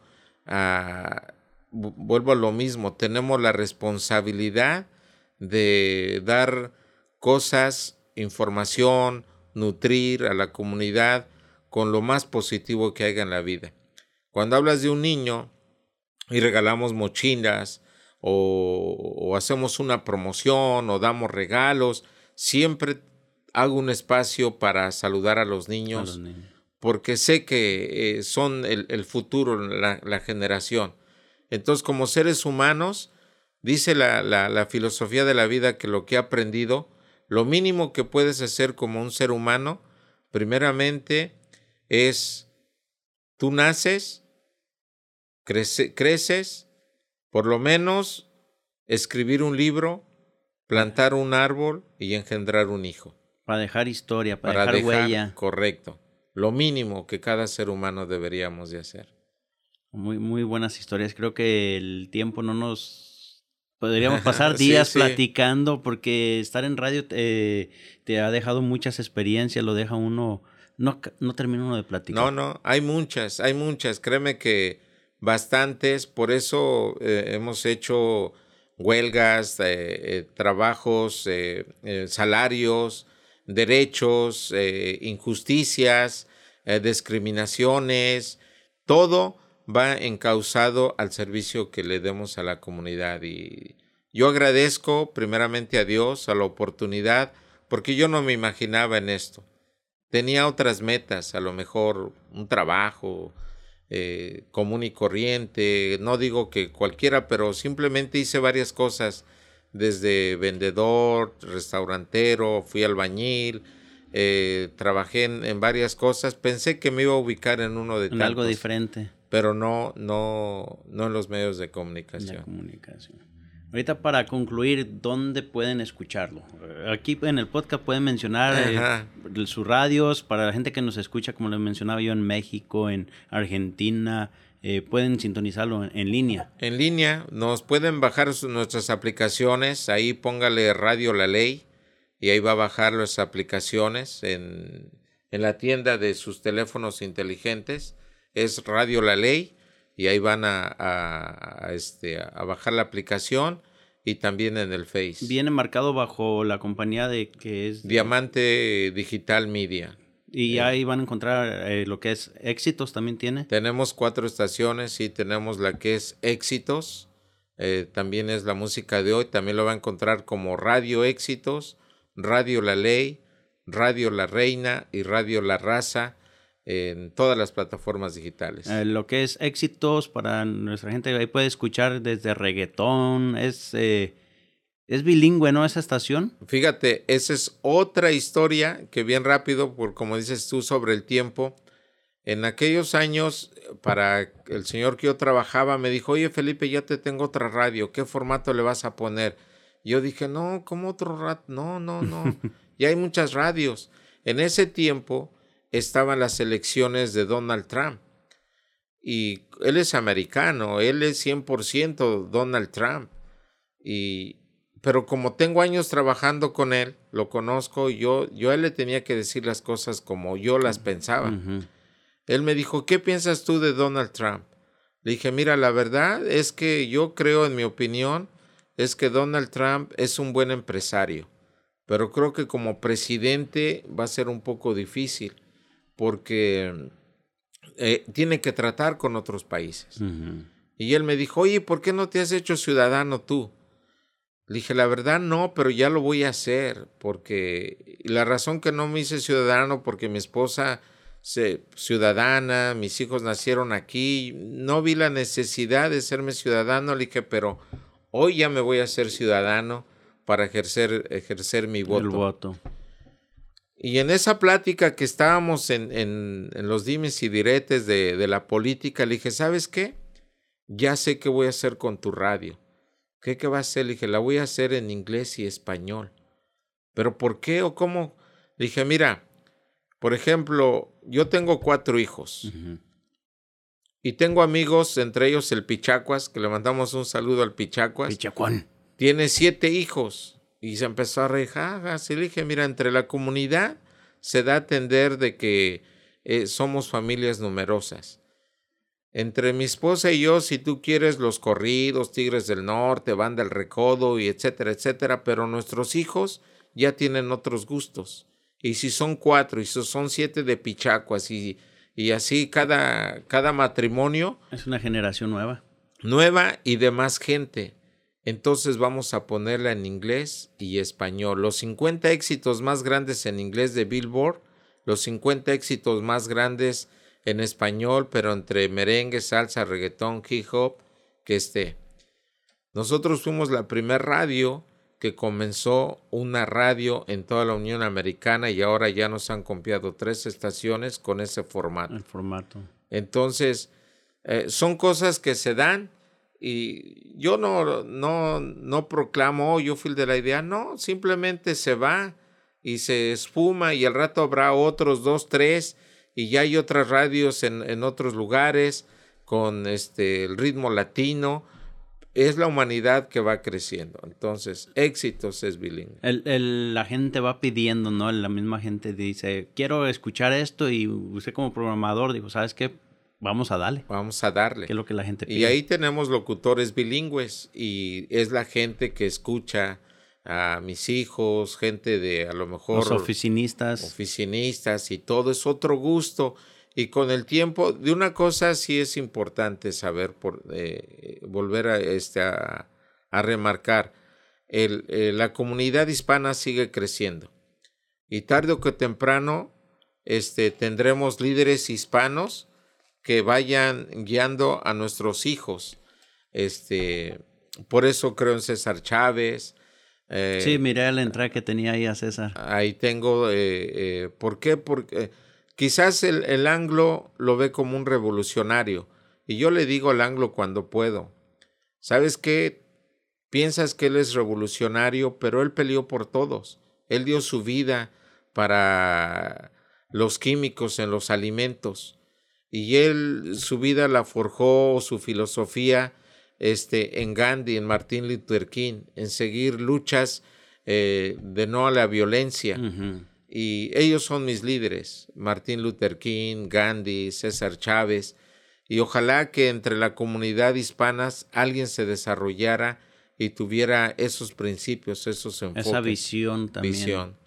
ah, vuelvo a lo mismo, tenemos la responsabilidad de dar cosas información, nutrir a la comunidad con lo más positivo que haya en la vida. Cuando hablas de un niño y regalamos mochilas o, hacemos una promoción o damos regalos, siempre hago un espacio para saludar a los niños, porque sé que eh, son el, futuro, la, generación. Entonces, como seres humanos, dice la, la filosofía de la vida que lo que he aprendido lo mínimo que puedes hacer como un ser humano, primeramente, es tú naces, creces, por lo menos escribir un libro, plantar un árbol y engendrar un hijo. Para dejar historia, para, dejar, huella. Correcto. Lo mínimo que cada ser humano deberíamos de hacer. Muy, muy buenas historias. Creo que el tiempo no nos Podríamos pasar días platicando porque estar en radio te, ha dejado muchas experiencias, lo deja uno, no, no termina uno de platicar. No, no, hay muchas, hay muchas, créeme que bastantes, por eso eh, hemos hecho huelgas, eh, eh, trabajos, salarios, derechos, injusticias, discriminaciones, todo va encausado al servicio que le demos a la comunidad. Y yo agradezco primeramente a Dios, a la oportunidad, porque yo no me imaginaba en esto. Tenía otras metas, a lo mejor un trabajo eh, común y corriente, no digo que cualquiera, pero simplemente hice varias cosas, desde vendedor, restaurantero, fui albañil, eh, trabajé en, varias cosas, pensé que me iba a ubicar en uno de en algo diferente pero no, no, no en los medios de comunicación. comunicación. Ahorita para concluir, ¿dónde pueden escucharlo? Aquí en el podcast pueden mencionar eh, sus radios para la gente que nos escucha, como les mencionaba yo, en México, en Argentina, eh, pueden sintonizarlo en, línea. En línea, nos pueden bajar nuestras aplicaciones, ahí póngale Radio La Ley y ahí va a bajar las aplicaciones en, en la tienda de sus teléfonos inteligentes es Radio La Ley y ahí van a, este, a bajar la aplicación y también en el Face. Viene marcado bajo la compañía de que es... Diamante Digital Media. Y ahí van a encontrar eh, lo que es éxitos, también tiene. Tenemos cuatro estaciones y tenemos la que es éxitos. Eh, también es la música de hoy. También lo va a encontrar como Radio Éxitos, Radio La Ley, Radio La Reina y Radio La Raza en todas las plataformas digitales. Eh, lo que es éxitos para nuestra gente, ahí puede escuchar desde reggaetón, es es bilingüe, ¿no? Esa estación. Fíjate, esa es otra historia que bien rápido, por como dices tú sobre el tiempo. En aquellos años, para el señor que yo trabajaba, me dijo, oye Felipe, ya te tengo otra radio, ¿qué formato le vas a poner? Yo dije, no, ¿cómo otro radio? No, no, no, ya hay muchas radios. En ese tiempo estaban las elecciones de Donald Trump. Y él es americano, él es 100% Donald Trump. Y, pero como tengo años trabajando con él, lo conozco, yo, yo a él le tenía que decir las cosas como yo las pensaba. Él me dijo, ¿qué piensas tú de Donald Trump? Le dije, mira, la verdad es que yo creo, en mi opinión, es que Donald Trump es un buen empresario, pero creo que como presidente va a ser un poco difícil porque eh, tiene que tratar con otros países. Y él me dijo, oye, ¿por qué no te has hecho ciudadano tú? Le dije, la verdad no, pero ya lo voy a hacer, porque la razón que no me hice ciudadano, porque mi esposa se ciudadana, mis hijos nacieron aquí, no vi la necesidad de serme ciudadano, le dije, pero hoy ya me voy a ser ciudadano para ejercer, ejercer mi voto. El voto. Y en esa plática que estábamos en, en, en los dimes y diretes de, de la política, le dije, ¿sabes qué? Ya sé qué voy a hacer con tu radio ¿Qué, ¿Qué va a hacer? Le dije, la voy a hacer en inglés y español. ¿Pero por qué o cómo? Le dije, mira, por ejemplo, yo tengo cuatro hijos. Y tengo amigos, entre ellos el Pichacuas, que le mandamos un saludo al Pichacuas. Pichacuán. Tiene siete hijos. Y se empezó a reír. le dije, mira, entre la comunidad se da a entender de que eh, somos familias numerosas. Entre mi esposa y yo, si tú quieres los corridos, Tigres del Norte, Banda del Recodo y etcétera, etcétera, pero nuestros hijos ya tienen otros gustos. Y si son cuatro, y si son siete de pichacuas, y, y así cada, cada matrimonio. Es una generación nueva. Nueva y de más gente. Entonces vamos a ponerla en inglés y español. Los 50 éxitos más grandes en inglés de Billboard, los 50 éxitos más grandes en español, pero entre merengue, salsa, reggaetón, hip hop, que esté. Nosotros fuimos la primera radio que comenzó una radio en toda la Unión Americana y ahora ya nos han copiado tres estaciones con ese formato. El formato. Entonces, eh, son cosas que se dan y yo no, no, no proclamo, oh, yo fui de la idea, no, simplemente se va y se espuma y al rato habrá otros dos, tres y ya hay otras radios en, en otros lugares con este, el ritmo latino. Es la humanidad que va creciendo. Entonces, éxitos es bilingüe. La gente va pidiendo, ¿no? La misma gente dice, quiero escuchar esto y usted como programador dijo, ¿sabes qué? Vamos a darle. Vamos a darle. Que es lo que la gente pide. Y ahí tenemos locutores bilingües y es la gente que escucha a mis hijos, gente de a lo mejor... Los oficinistas. Oficinistas y todo es otro gusto. Y con el tiempo, de una cosa sí es importante saber, por, eh, volver a, este, a, remarcar, el, eh, la comunidad hispana sigue creciendo. Y tarde o que temprano este, tendremos líderes hispanos que vayan guiando a nuestros hijos. Este, por eso creo en César Chávez, eh, sí, miré la entrada que tenía ahí a César. Ahí tengo, eh, eh, ¿por qué? Porque quizás el, el, anglo lo ve como un revolucionario y yo le digo al anglo cuando puedo, ¿sabes qué? Piensas que él es revolucionario, pero él peleó por todos. Él dio su vida para los químicos en los alimentos y él su vida la forjó, su filosofía este, en Gandhi, en Martin Luther King, en seguir luchas eh, de no a la violencia. Y ellos son mis líderes, Martin Luther King, Gandhi, César Chávez. Y ojalá que entre la comunidad hispana alguien se desarrollara y tuviera esos principios, esos enfoques. Esa visión también. Visión.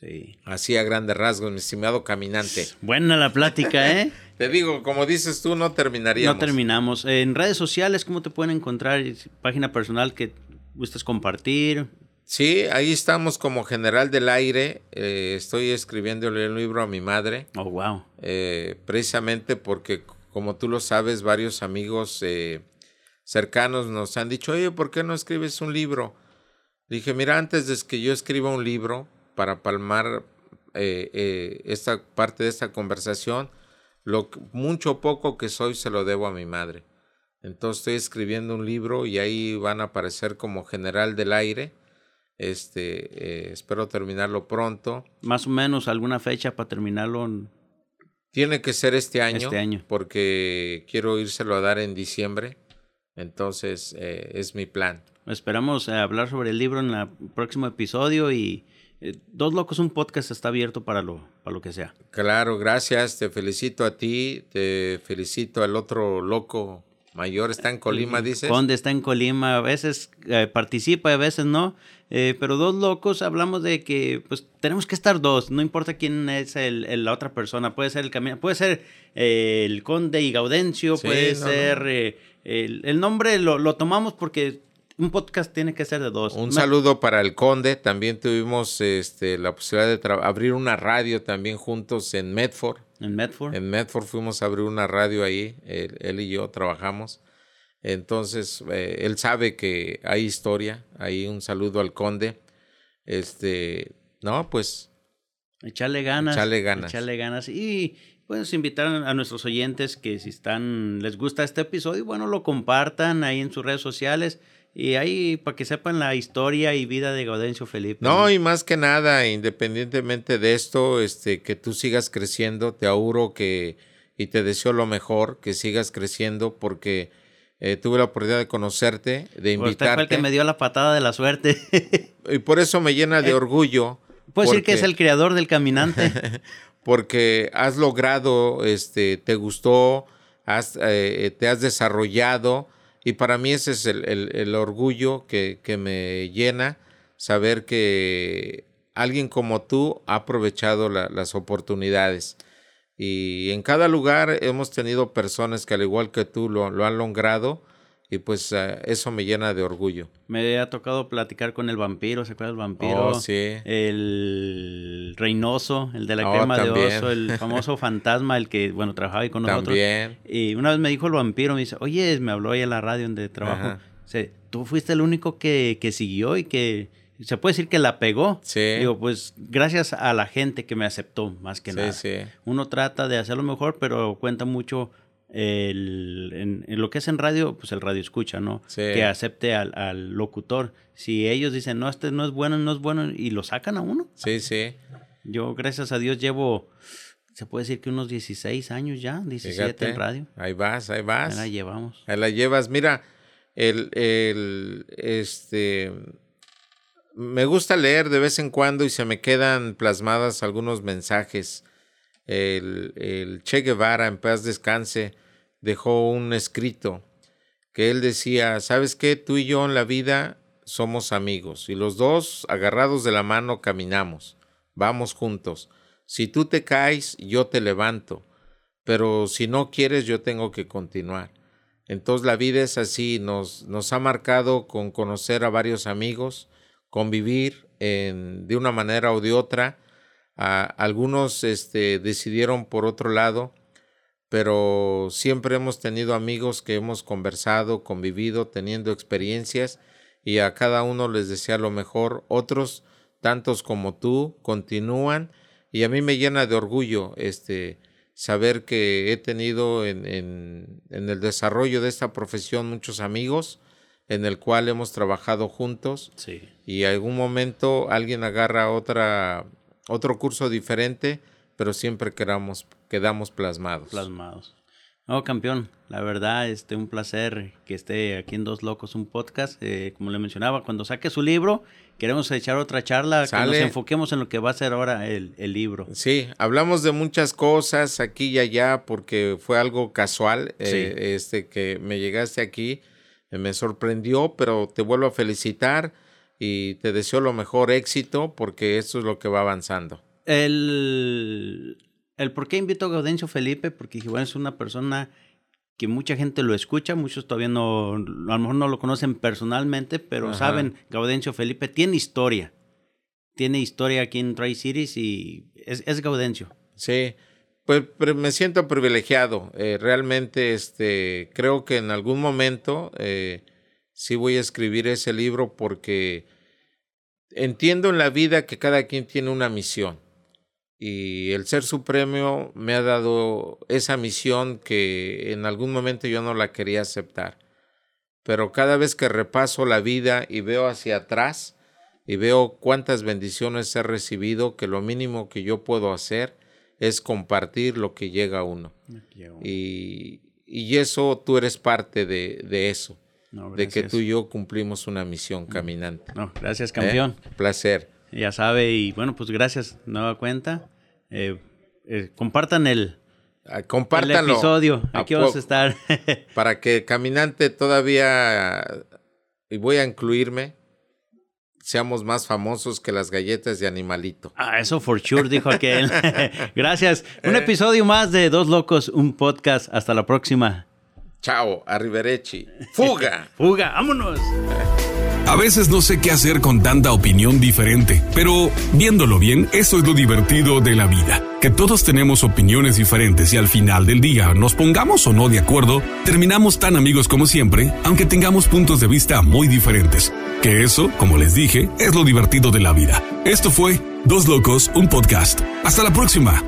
Sí. Así a grandes rasgos, mi estimado caminante. Buena la plática, ¿eh? te digo, como dices tú, no terminaríamos. No terminamos. En redes sociales, ¿cómo te pueden encontrar? Página personal que gustes compartir. Sí, ahí estamos como general del aire. Eh, estoy escribiéndole el libro a mi madre. Oh, wow. Eh, precisamente porque, como tú lo sabes, varios amigos eh, cercanos nos han dicho, oye, ¿por qué no escribes un libro? Dije, mira, antes de que yo escriba un libro para palmar esta parte de esta conversación, lo mucho o poco que soy se lo debo a mi madre. Entonces estoy escribiendo un libro y ahí van a aparecer como general del aire este, eh, espero terminarlo pronto. Más o menos alguna fecha para terminarlo. Tiene que ser este año, este año. Porque quiero írselo a dar en diciembre. Entonces, eh, es mi plan. Esperamos eh, hablar sobre el libro en el próximo episodio y Dos Locos, un podcast está abierto para lo, para lo que sea. Claro, gracias. Te felicito a ti, te felicito al otro loco mayor. Está en Colima, dices. Conde está en Colima. A veces participa, a veces no. Eh, pero dos locos hablamos de que pues tenemos que estar dos, no importa quién es el, la otra persona, puede ser el camino, puede ser eh, el conde y Gaudencio, puede ser eh, el, nombre lo, lo, tomamos porque un podcast tiene que ser de dos. Un saludo para el conde, también tuvimos este, la posibilidad de abrir una radio también juntos en Medford. En Medford. En Medford fuimos a abrir una radio ahí, él y yo trabajamos. Entonces, eh, él sabe que hay historia. Ahí un saludo al conde. Este, no, pues. Echarle ganas. Echarle ganas. Echarle ganas. Y puedes invitar a nuestros oyentes que si están, les gusta este episodio, bueno, lo compartan ahí en sus redes sociales. Y ahí para que sepan la historia y vida de Gaudencio Felipe. No, y más que nada, independientemente de esto, este, que tú sigas creciendo, te auguro que, y te deseo lo mejor, que sigas creciendo, porque eh, tuve la oportunidad de conocerte, de invitarte. Usted fue el que me dio la patada de la suerte. y por eso me llena de eh, orgullo. Puedo decir que es el creador del caminante. porque has logrado, este, te gustó, has, eh, te has desarrollado y para mí ese es el, orgullo que, me llena, saber que alguien como tú ha aprovechado las oportunidades. Y en cada lugar hemos tenido personas que al igual que tú lo, han logrado y pues eh, eso me llena de orgullo. Me ha tocado platicar con el vampiro, ¿se acuerda del vampiro? Oh, sí. El Reynoso, el de la oh, crema de oso, el famoso fantasma, el que, bueno, trabajaba ahí con nosotros. También. Y una vez me dijo el vampiro, me dice, oye, me habló ahí en la radio donde trabajo. Dice, tú fuiste el único que, que siguió y que se puede decir que la pegó. Sí. Digo, pues gracias a la gente que me aceptó, más que nada. Sí. Uno trata de hacerlo mejor, pero cuenta mucho el, en, lo que es en radio, pues el radio escucha, ¿no? Sí. Que acepte al, locutor. Si ellos dicen, no, este no es bueno, no es bueno, y lo sacan a uno. Sí, sí. Yo, gracias a Dios, llevo, se puede decir que unos 16 años ya, 17 en radio. Ahí vas, ahí vas. Ahí la llevamos. Ahí la llevas. Mira, el, el, este me gusta leer de vez en cuando y se me quedan plasmadas algunos mensajes. El, Che Guevara, en paz descanse, dejó un escrito que él decía, ¿sabes qué? Tú y yo en la vida somos amigos y los dos agarrados de la mano caminamos, vamos juntos. Si tú te caes, yo te levanto, pero si no quieres, yo tengo que continuar. Entonces la vida es así, nos, nos ha marcado con conocer a varios amigos, convivir en, de una manera o de otra. Algunos este, decidieron por otro lado, pero siempre hemos tenido amigos que hemos conversado, convivido, teniendo experiencias y a cada uno les desea lo mejor. Otros, tantos como tú, continúan y a mí me llena de orgullo este, saber que he tenido en, en, en el desarrollo de esta profesión muchos amigos en el cual hemos trabajado juntos. Sí. Y algún momento alguien agarra otra, otro curso diferente, pero siempre quedamos, quedamos plasmados. Plasmados. No, campeón, la verdad, este, un placer que esté aquí en Dos Locos, un podcast. Eh, como le mencionaba, cuando saque su libro, queremos echar otra charla, que nos enfoquemos en lo que va a ser ahora el, el, libro. Sí, hablamos de muchas cosas aquí y allá porque fue algo casual, eh, este, que me llegaste aquí me sorprendió, pero te vuelvo a felicitar y te deseo lo mejor éxito porque eso es lo que va avanzando. El, el por qué invito a Gaudencio Felipe, porque bueno, es una persona que mucha gente lo escucha, muchos todavía no, a lo mejor no lo conocen personalmente, pero saben, Gaudencio Felipe tiene historia. Tiene historia aquí en Tri Cities y es, es Gaudencio. Sí, pues me siento privilegiado. Eh, realmente este, creo que en algún momento eh, sí voy a escribir ese libro porque entiendo en la vida que cada quien tiene una misión y el Ser Supremo me ha dado esa misión que en algún momento yo no la quería aceptar. Pero cada vez que repaso la vida y veo hacia atrás y veo cuántas bendiciones he recibido, que lo mínimo que yo puedo hacer es compartir lo que llega a uno. Y, y eso tú eres parte de, de eso. De que tú y yo cumplimos una misión caminante. No, gracias, campeón. ¿Eh? Placer. Ya sabe, y bueno, pues gracias, nueva cuenta. Eh, eh, compartan el, ah, episodio. Aquí vamos a estar. para que Caminante todavía, y voy a incluirme, seamos más famosos que las galletas de animalito. Ah, eso for sure, dijo aquel. Gracias. Un episodio más de Dos Locos, un podcast. Hasta la próxima. Chao, arrivederci. Fuga. Fuga, vámonos. A veces no sé qué hacer con tanta opinión diferente, pero viéndolo bien, eso es lo divertido de la vida, que todos tenemos opiniones diferentes y al final del día, nos pongamos o no de acuerdo, terminamos tan amigos como siempre, aunque tengamos puntos de vista muy diferentes. Que eso, como les dije, es lo divertido de la vida. Esto fue Dos Locos, un podcast. Hasta la próxima.